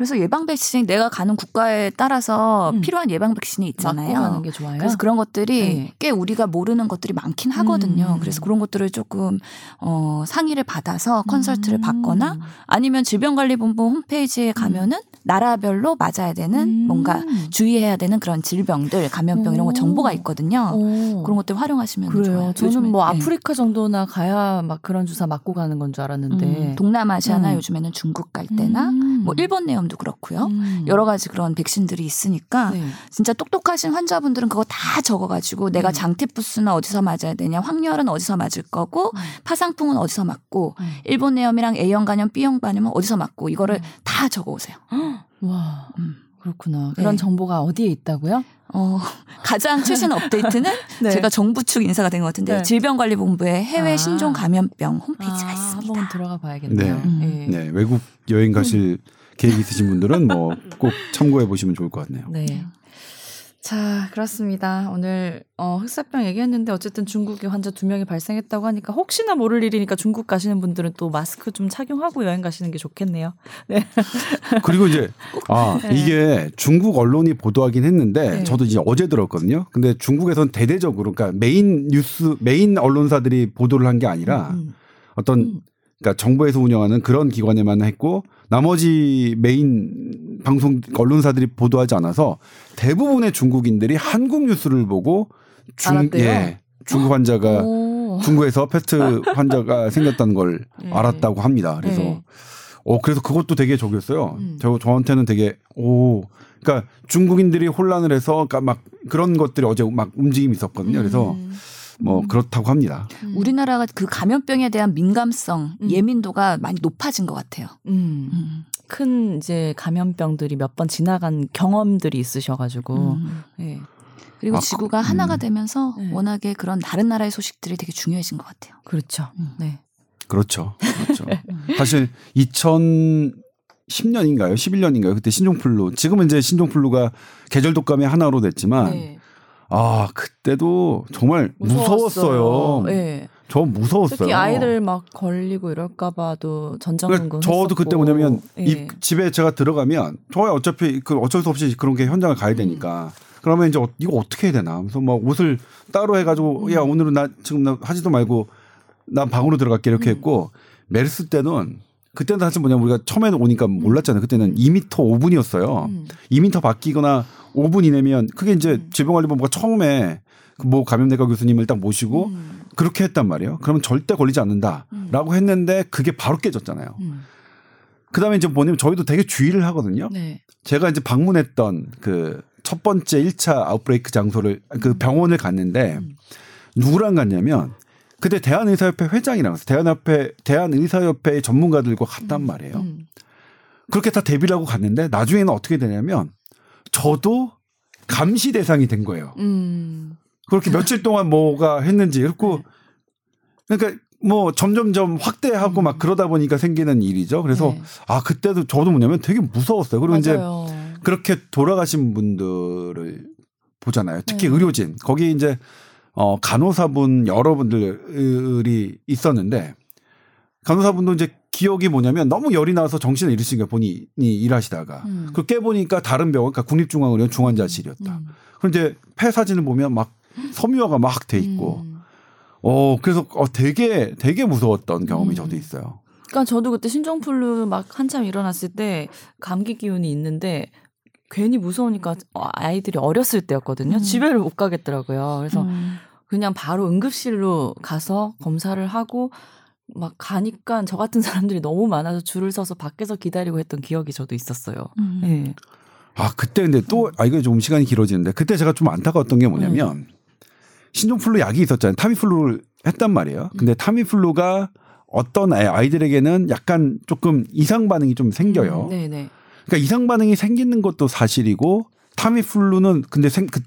그래서 예방 백신 내가 가는 국가에 따라서 음. 필요한 예방 백신이 있잖아요. 그래서 그런 것들이 네. 꽤 우리가 모르는 것들이 많긴 하거든요. 음. 그래서 그런 것들을 조금 어 상의를 받아서 컨설트를 음. 받거나 아니면 질병관리본부 홈페이지에 가면은 나라별로 맞아야 되는 음. 뭔가 주의해야 되는 그런 질병들, 감염병 이런 거 오. 정보가 있거든요. 오. 그런 것들 활용하시면 그래요. 좋아요. 저는. 뭐 네. 아프리카 정도나 가야 막 그런 주사 맞고 가는 건 줄 알았는데. 음, 동남아시아나 음. 요즘에는 중국 갈 때나 음. 뭐 일본 내염 도 그렇고요. 음. 여러 가지 그런 백신들이 있으니까 네. 진짜 똑똑하신 환자분들은 그거 다 적어가지고 내가 음. 장티푸스는 어디서 맞아야 되냐, 확열은 어디서 맞을 거고, 음. 파상풍은 어디서 맞고, 음. 일본 내염이랑 A형 간염, B형 간염은 어디서 맞고 이거를 음. 다 적어오세요. 와. 음. 그렇구나. 그런 네. 정보가 어디에 있다고요? 어, 가장 최신 업데이트는 네. 제가 정부 측 인사가 된 것 같은데 네. 질병관리본부의 해외 아. 신종 감염병 홈페이지가 아, 있습니다. 한번 들어가 봐야겠네요. 음. 네. 네 외국 여행 가실 계획 있으신 분들은 뭐 꼭 참고해 보시면 좋을 것 같네요. 네. 자, 그렇습니다. 오늘 어, 흑사병 얘기했는데 어쨌든 중국에 환자 두 명이 발생했다고 하니까 혹시나 모를 일이니까 중국 가시는 분들은 또 마스크 좀 착용하고 여행 가시는 게 좋겠네요. 네. 그리고 이제 아 네. 이게 중국 언론이 보도하긴 했는데 네. 저도 이제 어제 들었거든요. 근데 중국에선 대대적으로 그러니까 메인 뉴스 메인 언론사들이 보도를 한 게 아니라 음. 어떤 음. 그러니까 정부에서 운영하는 그런 기관에만 했고 나머지 메인 방송 언론사들이 보도하지 않아서 대부분의 중국인들이 한국 뉴스를 보고 중 알았대요? 예, 중국 환자가 오. 중국에서 페스트 환자가 생겼다는 걸 네. 알았다고 합니다. 그래서 네. 어 그래서 그것도 되게 저기였어요. 음. 저 저한테는 되게 오 그러니까 중국인들이 혼란을 해서 그러니까 막 그런 것들이 어제 막 움직임이 있었거든요. 그래서 음. 뭐 그렇다고 합니다. 음. 우리나라가 그 감염병에 대한 민감성, 음. 예민도가 많이 높아진 것 같아요. 음. 음. 큰 이제 감염병들이 몇 번 지나간 경험들이 있으셔가지고 음. 네. 그리고 아, 지구가 음. 하나가 되면서 네. 워낙에 그런 다른 나라의 소식들이 되게 중요해진 것 같아요. 그렇죠. 음. 네. 그렇죠. 그렇죠. 사실 2010년인가요? 11년인가요? 그때 신종플루. 지금은 이제 신종플루가 계절 독감의 하나로 됐지만 네. 아 그때도 정말 무서웠어요. 네. 저 무서웠어요. 특히 아이들 막 걸리고 이럴까봐도 전전긍긍. 그러니까 저도 그때. 뭐냐면 예. 입- 집에 제가 들어가면 저야 어차피 그 어쩔 수 없이 그런 게 현장을 가야 되니까 그러면 이제 어- 이거 어떻게 해야 되나? 그래서 막 옷을 따로 해가지고 음. 야 오늘은 나 지금 나 하지도 말고 난 방으로 들어갈게 음. 이렇게 했고 메르스 때는 그때는 사실 뭐냐면 우리가 처음에 오니까 몰랐잖아요. 그때는 2m 5분이었어요. 음. 2m 바뀌거나 5분 이내면 그게 이제 질병관리본부가 처음에 그뭐 감염내과 교수님을 딱 모시고 음. 그렇게 했단 말이에요. 그러면 절대 걸리지 않는다라고 했는데 그게 바로 깨졌잖아요. 음. 그다음에 이제 뭐냐면 저희도 되게 주의를 하거든요. 네. 제가 이제 방문했던 그 첫 번째 1차 아웃브레이크 장소를 그 병원을 갔는데 음. 누구랑 갔냐면 그때 대한의사협회 회장이랑 갔어요. 대한협회 대한의사협회 전문가들과 갔단 말이에요. 음. 그렇게 다 대비를 하고 갔는데 나중에는 어떻게 되냐면 저도 감시 대상이 된 거예요. 음. 그렇게 며칠 동안 뭐가 했는지 그렇고 그러니까 뭐 점점점 확대하고 막 그러다 보니까 생기는 일이죠. 그래서 네. 아 그때도 저도 뭐냐면 되게 무서웠어요. 그리고 이제 맞아요. 그렇게 돌아가신 분들을 보잖아요. 특히 네. 의료진 거기 이제 어 간호사분 여러분들이 있었는데 간호사분도 이제 기억이 뭐냐면 너무 열이 나서 정신을 잃으신 거예요. 본인이 일하시다가 음. 그 깨보니까 다른 병원, 그러니까 국립중앙의료원 중환자실이었다. 음. 이제 폐 사진을 보면 막 섬유화가 막 돼 있고, 음. 어 그래서 어 되게 되게 무서웠던 경험이 음. 저도 있어요. 그러니까 저도 그때 신종플루 막 한참 일어났을 때 감기 기운이 있는데 괜히 무서우니까 어, 아이들이 어렸을 때였거든요. 음. 집에를 못 가겠더라고요. 그래서 음. 그냥 바로 응급실로 가서 검사를 하고 막 가니까 저 같은 사람들이 너무 많아서 줄을 서서 밖에서 기다리고 했던 기억이 저도 있었어요. 음. 네. 아 그때 근데 또 아 이거 좀 시간이 길어지는데 그때 제가 좀 안타까웠던 게 뭐냐면 신종플루 약이 있었잖아요. 타미플루를 했단 말이에요. 근데 타미플루가 어떤 아이- 아이들에게는 약간 조금 이상 반응이 좀 생겨요. 네네. 그러니까 이상 반응이 생기는 것도 사실이고 타미플루는 근데 생, 그,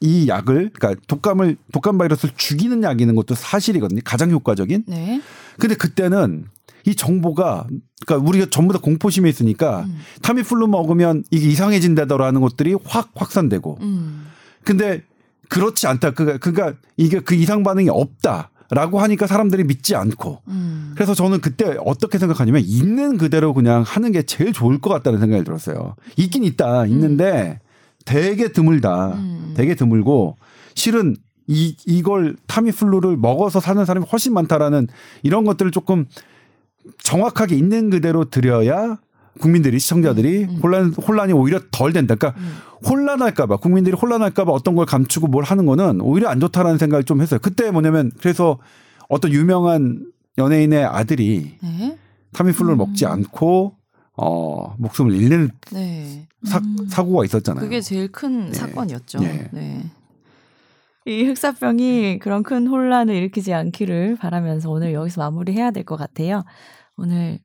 이 약을 그러니까 독감을 독감 바이러스를 죽이는 약이는 것도 사실이거든요. 가장 효과적인. 네. 근데 그때는 이 정보가 그러니까 우리가 전부 다 공포심에 있으니까 음. 타미플루 먹으면 이게 이상해진다더라는 것들이 확 확산되고 음. 근데 그렇지 않다. 그가 그러니까 이게 그 이상 반응이 없다 라고 하니까 사람들이 믿지 않고 음. 그래서 저는 그때 어떻게 생각하냐면 있는 그대로 그냥 하는 게 제일 좋을 것 같다는 생각이 들었어요. 있긴 있다. 있는데 되게 드물다. 음. 되게 드물고 실은 이 이걸 타미플루를 먹어서 사는 사람이 훨씬 많다라는 이런 것들을 조금 정확하게 있는 그대로 드려야 국민들이 시청자들이 혼란 혼란이 오히려 덜 된다. 그러니까 혼란할까봐 국민들이 혼란할까봐 어떤 걸 감추고 뭘 하는 거는 오히려 안 좋다라는 생각을 좀 했어요. 그때 뭐냐면 그래서 어떤 유명한 연예인의 아들이 네. 타미플루를 먹지 않고 어 목숨을 잃는 네. 사, 사고가 있었잖아요. 그게 제일 큰 네. 사건이었죠. 네. 네. 이 흑사병이 그런 큰 혼란을 일으키지 않기를 바라면서 오늘 여기서 마무리해야 될 것 같아요. 오늘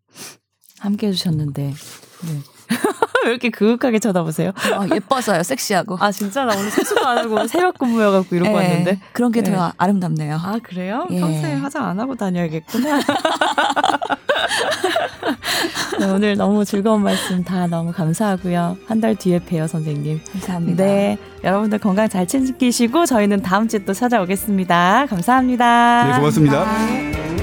함께 해주셨는데 네. 왜 이렇게 그윽하게 쳐다보세요? 아, 예뻐서요, 섹시하고. 아 진짜 나 오늘 세수도 안 하고 새벽 근무여갖고 이러고 예, 왔는데 그런 게 네. 더 아름답네요. 아 그래요? 예. 평소에 화장 안 하고 다녀야겠구나. 네, 오늘 너무 즐거운 말씀 다 너무 감사하고요. 한 달 뒤에 봬요 선생님. 감사합니다. 네, 여러분들 건강 잘 챙기시고 저희는 다음 주에 또 찾아오겠습니다. 감사합니다. 네, 고맙습니다. 아.